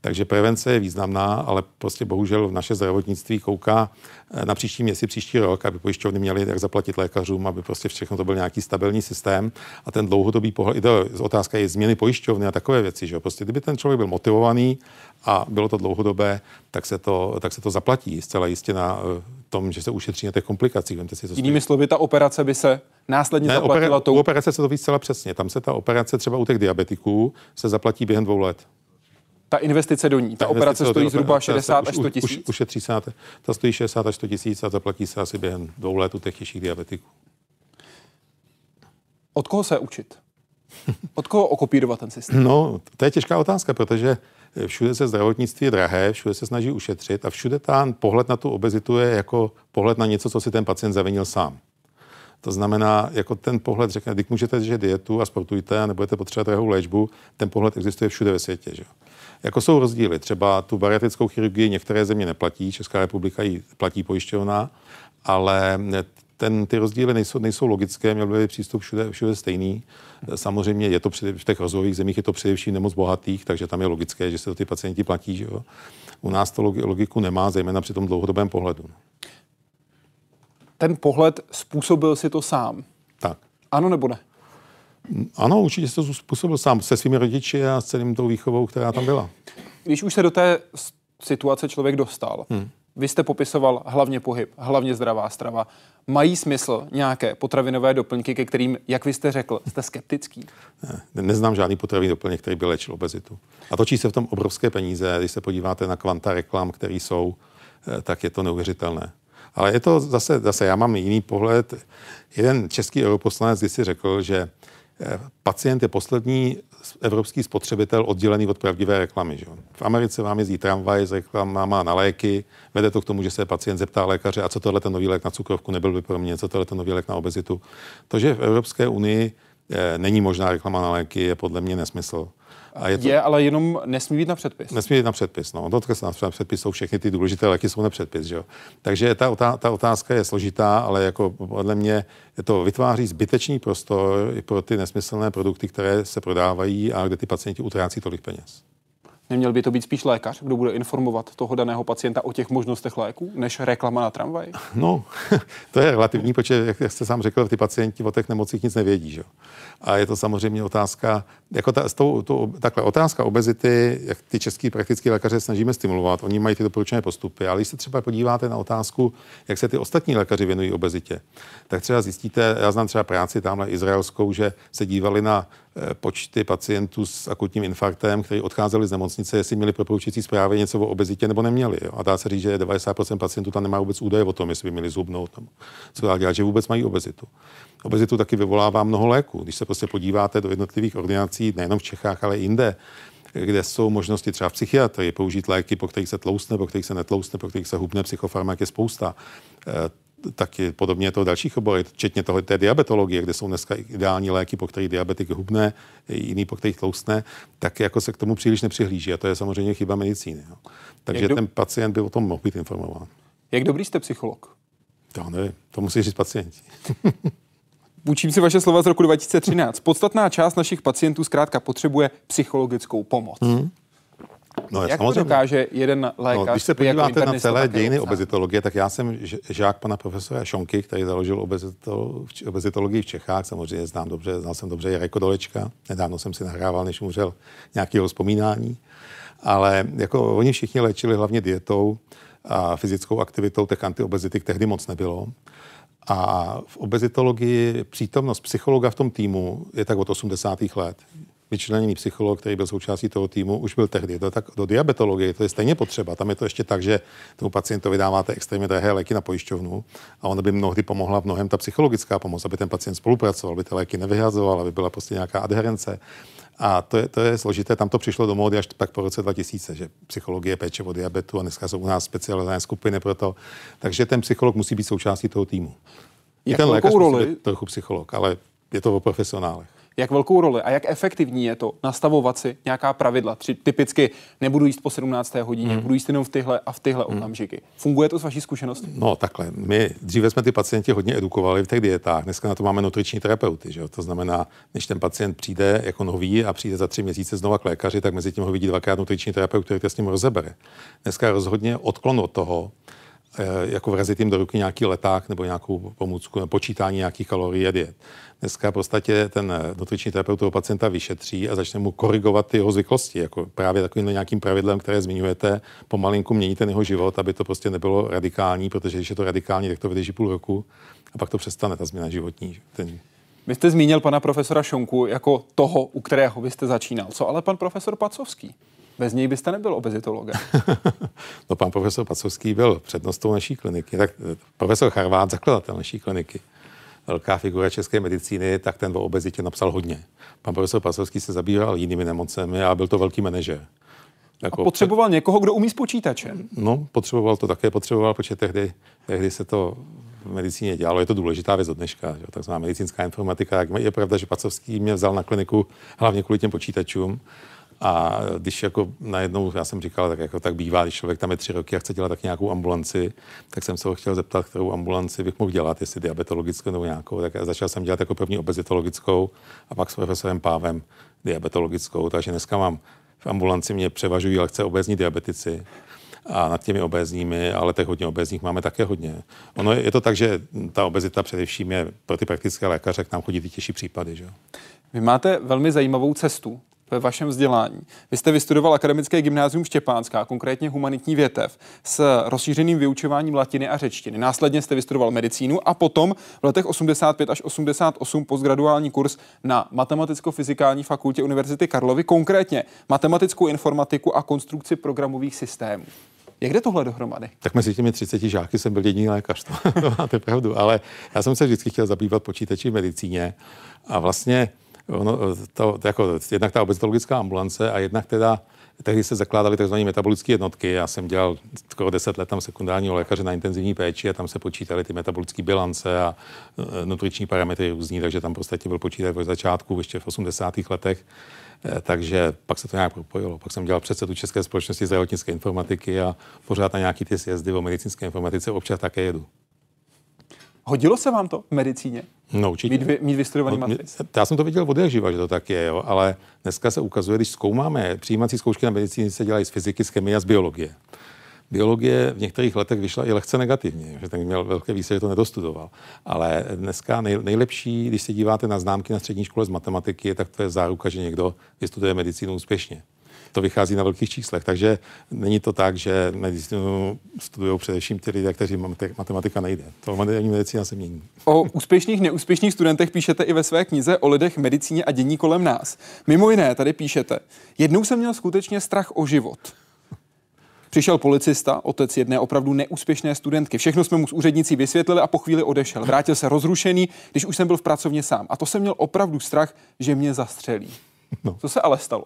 Takže prevence je významná, ale prostě bohužel naše zdravotnictví kouká eh, na příští měsíc, příští rok, aby pojišťovny měly jak zaplatit lékařům, aby prostě všechno to byl nějaký stabilní systém. A ten dlouhodobý pohled, to otázka je změny pojišťovny a takové věci, že prostě kdyby ten člověk byl motivovaný a bylo to dlouhodobé, tak se to, tak se to zaplatí zcela jistě na eh, tom, že se ušetří na těch komplikacích. Vemte si, to Jinými slovy, ta operace by se následně ne, zaplatila opera, tou... U operace se to ví zcela přesně. Tam se ta operace třeba u těch diabetiků se zaplatí během dvou let. Ta investice do ní, ta, ta operace stojí zhruba 60 až 100 tisíc. Už, ušetří se, ta stojí 60 až 100 tisíc a zaplatí se asi během dvou let u těch těžších diabetiků. Od koho se učit? Od koho okopírovat ten systém? No, to je těžká otázka, protože všude se zdravotnictví je drahé, všude se snaží ušetřit a všude ten pohled na tu obezitu je jako pohled na něco, co si ten pacient zavinil sám. To znamená, jako ten pohled řekne, když můžete držet dietu a sportujte a nebudete potřebovat drahou léčbu, ten pohled existuje všude ve světě. Že? Jako jsou rozdíly. Třeba tu bariatrickou chirurgii některé země neplatí, Česká republika ji platí pojišťovna, ale ten, ty rozdíly nejsou, nejsou logické, měl by být přístup všude, všude stejný. Samozřejmě je to před, v těch rozvojových zemích je to především nemoc bohatých, takže tam je logické, že se to ty pacienti platí. Že jo? U nás to logiku nemá, zejména při tom dlouhodobém pohledu. Ten pohled způsobil si to sám. Tak. Ano nebo ne? Ano, určitě se to způsobil sám se svými rodiči a s celým tou výchovou, která tam byla. Když už se do té situace člověk dostal, hmm. vy jste popisoval hlavně pohyb, hlavně zdravá strava. Mají smysl nějaké potravinové doplňky, ke kterým, jak vy jste řekl, jste skeptický? Ne, neznám žádný potravinový doplněk, který by léčil obezitu. A točí se v tom obrovské peníze. Když se podíváte na kvanta reklam, které jsou, eh, tak je to neuvěřitelné. Ale je to zase, zase já mám jiný pohled. Jeden český europoslanec si řekl, že pacient je poslední evropský spotřebitel oddělený od pravdivé reklamy. Že? V Americe vám jezdí tramvaj s reklamama na léky, vede to k tomu, že se pacient zeptá lékaře, a co tohle ten nový lék na cukrovku nebyl by pro mě, co tohle ten nový lék na obezitu. To, že v Evropské unii eh, není možná reklama na léky, je podle mě nesmysl. A je, to, je, ale jenom nesmí být na předpis. Nesmí být na předpis, no. To na předpis jsou všechny ty důležité léky, jsou na předpis, že jo. Takže ta, ta, ta otázka je složitá, ale jako podle mě to vytváří zbytečný prostor pro ty nesmyslné produkty, které se prodávají a kde ty pacienti utrácí tolik peněz. Neměl by to být spíš lékař, kdo bude informovat toho daného pacienta o těch možnostech léků, než reklama na tramvaj? No, to je relativní, protože, jak jste sám řekl, ty pacienti o těch nemocích nic nevědí. Že? A je to samozřejmě otázka, jako ta, to, to, takhle, otázka obezity, jak ty český praktický lékaře snažíme stimulovat, oni mají ty doporučené postupy, ale když se třeba podíváte na otázku, jak se ty ostatní lékaři věnují obezitě, tak třeba zjistíte, já znám třeba práci tamhle izraelskou, že se dívali na počty pacientů s akutním infarktem, kteří odcházeli z nemocnice, jestli měli propoučící zprávy něco o obezitě nebo neměli. Jo. A dá se říct, že 90% pacientů tam nemá vůbec údaje o tom, jestli by měli zubnout nebo co dál dělat, že vůbec mají obezitu. Obezitu taky vyvolává mnoho léků. Když se prostě podíváte do jednotlivých ordinací, nejenom v Čechách, ale i jinde, kde jsou možnosti třeba v psychiatrii použít léky, po kterých se tloustne, po kterých se netloustne, po kterých se hubne, psychofarmak je spousta. Taky podobně je to v dalších oborech, včetně toho, té diabetologie, kde jsou dneska ideální léky, po kterých diabetik hubne, jiný, po kterých tloustne, tak jako se k tomu příliš nepřihlíží. A to je samozřejmě chyba medicíny. No. Takže do... ten pacient by o tom mohl být informován. Jak dobrý jste psycholog? To nevím, to musí říct pacienti. Učím si vaše slova z roku 2013. Podstatná část našich pacientů zkrátka potřebuje psychologickou pomoc. Hmm. No, Jak samozřejmě. to dokáže jeden lékař? No, když se podíváte jako na celé dějiny obezitologie, tak já jsem žák pana profesora Šonky, který založil obezitologii v Čechách. Samozřejmě znám dobře, znal jsem dobře Jareko Dolečka. Nedávno jsem si nahrával, než umřel nějakého vzpomínání. Ale jako oni všichni léčili hlavně dietou a fyzickou aktivitou, těch antiobezity tehdy moc nebylo. A v obezitologii přítomnost psychologa v tom týmu je tak od 80. let vyčleněný psycholog, který byl součástí toho týmu, už byl tehdy. Do, tak, do diabetologie to je stejně potřeba. Tam je to ještě tak, že tomu pacientovi dáváte extrémně drahé léky na pojišťovnu a ono by mnohdy pomohla v mnohem ta psychologická pomoc, aby ten pacient spolupracoval, aby ty léky nevyhazoval, aby byla prostě nějaká adherence. A to je, to je složité, tam to přišlo do módy až tak po roce 2000, že psychologie péče o diabetu a dneska jsou u nás specializované skupiny pro to. Takže ten psycholog musí být součástí toho týmu. I ten lékař roli? musí být trochu psycholog, ale je to o profesionálech jak velkou roli a jak efektivní je to nastavovat si nějaká pravidla. Tři, typicky nebudu jíst po 17. hodině, hmm. budu jíst jenom v tyhle a v tyhle hmm. okamžiky. Funguje to s vaší zkušeností? No takhle. My dříve jsme ty pacienti hodně edukovali v těch dietách. Dneska na to máme nutriční terapeuty. Že? To znamená, než ten pacient přijde jako nový a přijde za tři měsíce znova k lékaři, tak mezi tím ho vidí dvakrát nutriční terapeut, který to s ním rozebere. Dneska rozhodně odklon od toho, jako vrazit jim do ruky nějaký leták nebo nějakou pomůcku, nebo počítání nějakých kalorií a diet. Dneska v podstatě ten nutriční terapeut toho pacienta vyšetří a začne mu korigovat ty jeho zvyklosti, jako právě takovým nějakým pravidlem, které zmiňujete, pomalinku mění ten jeho život, aby to prostě nebylo radikální, protože když je to radikální, tak to vydrží půl roku a pak to přestane, ta změna životní. Ten... Vy jste zmínil pana profesora Šonku jako toho, u kterého vy jste začínal. Co ale pan profesor Pacovský? Bez něj byste nebyl obezitologem. no pan profesor Pacovský byl přednostou naší kliniky, tak eh, profesor Charvát, zakladatel naší kliniky, velká figura české medicíny, tak ten o obezitě napsal hodně. Pan profesor Pacovský se zabýval jinými nemocemi a byl to velký manažer. Jako a potřeboval před... někoho, kdo umí s počítačem. No, potřeboval to také, potřeboval, protože tehdy, tehdy se to v medicíně dělalo. Je to důležitá věc od dneška, že? takzvaná medicínská informatika. Je pravda, že Pacovský mě vzal na kliniku hlavně kvůli těm počítačům. A když jako najednou, já jsem říkal, tak jako tak bývá, když člověk tam je tři roky a chce dělat tak nějakou ambulanci, tak jsem se ho chtěl zeptat, kterou ambulanci bych mohl dělat, jestli diabetologickou nebo nějakou. Tak začal jsem dělat jako první obezitologickou a pak s profesorem Pávem diabetologickou. Takže dneska mám v ambulanci mě převažují lehce obezní diabetici a nad těmi obézními, ale těch hodně obézních máme také hodně. Ono je, je to tak, že ta obezita především je pro ty praktické lékaře, k nám chodí ty těžší případy. Že? Vy máte velmi zajímavou cestu ve vašem vzdělání. Vy jste vystudoval akademické gymnázium Štěpánská, konkrétně humanitní větev, s rozšířeným vyučováním latiny a řečtiny. Následně jste vystudoval medicínu a potom v letech 85 až 88 postgraduální kurz na matematicko-fyzikální fakultě Univerzity Karlovy, konkrétně matematickou informatiku a konstrukci programových systémů. Jak jde tohle dohromady? Tak mezi těmi 30 žáky jsem byl jediný lékař, to, máte pravdu, ale já jsem se vždycky chtěl zabývat počítači v medicíně a vlastně ono, to, jako, jednak ta obezitologická ambulance a jednak teda tehdy se zakládaly tzv. metabolické jednotky. Já jsem dělal skoro 10 let tam sekundárního lékaře na intenzivní péči a tam se počítaly ty metabolické bilance a e, nutriční parametry různý, takže tam prostě byl počítač od začátku, ještě v 80. letech. E, takže pak se to nějak propojilo. Pak jsem dělal předsedu České společnosti zdravotnické informatiky a pořád na nějaký ty sjezdy o medicínské informatice občas také jedu. Hodilo se vám to v medicíně? No určitě. Mít, mít vystudovaný no, matric? Já jsem to viděl od živa, že to tak je, jo, ale dneska se ukazuje, když zkoumáme, přijímací zkoušky na medicíně se dělají z fyziky, z chemie a z biologie. Biologie v některých letech vyšla i lehce negativně, že ten měl velké výsledky, že to nedostudoval. Ale dneska nej, nejlepší, když se díváte na známky na střední škole z matematiky, tak to je záruka, že někdo vystuduje medicínu úspěšně to vychází na velkých číslech. Takže není to tak, že medicínu studují především ty lidé, kteří matematika nejde. To medicína se mění. O úspěšných, neúspěšných studentech píšete i ve své knize o lidech, medicíně a dění kolem nás. Mimo jiné, tady píšete, jednou jsem měl skutečně strach o život. Přišel policista, otec jedné opravdu neúspěšné studentky. Všechno jsme mu s úřednicí vysvětlili a po chvíli odešel. Vrátil se rozrušený, když už jsem byl v pracovně sám. A to jsem měl opravdu strach, že mě zastřelí. No. Co se ale stalo?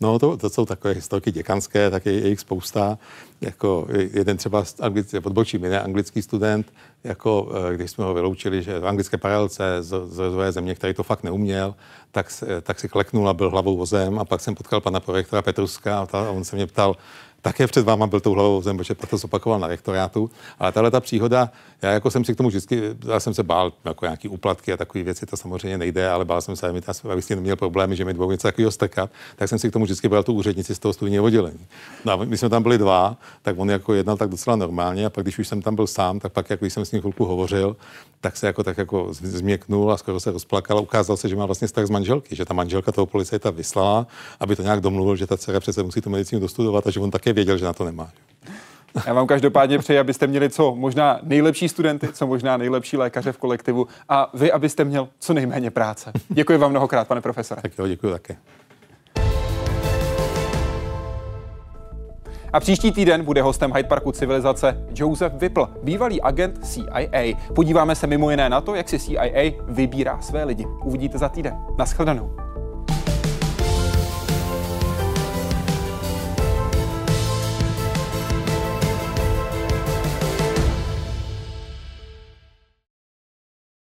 No, to, to jsou takové historky děkanské, tak je, je jich spousta. Jako jeden třeba anglický, podbočí jiný anglický student, jako eh, když jsme ho vyloučili, že v anglické paralelce z, z rozvoje země, který to fakt neuměl, tak, tak si kleknul a byl hlavou vozem a pak jsem potkal pana prorektora Petruska a, ta, a on se mě ptal, také před váma byl tou hlavou zem, protože pak to zopakoval na rektorátu. Ale tahle ta příhoda, já jako jsem si k tomu vždycky, já jsem se bál jako nějaký úplatky a takové věci, to samozřejmě nejde, ale bál jsem se, abych si neměl problémy, že mi dvou něco takového strkat, tak jsem si k tomu vždycky bral tu úřednici z toho studijního oddělení. No a my jsme tam byli dva, tak on jako jednal tak docela normálně a pak když už jsem tam byl sám, tak pak, když jsem s ním chvilku hovořil, tak se jako tak jako změknul a skoro se rozplakal a ukázal se, že má vlastně strach z manželky, že ta manželka toho policajta vyslala, aby to nějak domluvil, že ta dcera přece musí tu medicínu dostudovat a že on také věděl, že na to nemá. Já vám každopádně přeji, abyste měli co možná nejlepší studenty, co možná nejlepší lékaře v kolektivu a vy, abyste měl co nejméně práce. Děkuji vám mnohokrát, pane profesore. Tak jo, děkuji také. A příští týden bude hostem Hyde Parku civilizace Joseph Whipple, bývalý agent CIA. Podíváme se mimo jiné na to, jak si CIA vybírá své lidi. Uvidíte za týden. Naschledanou.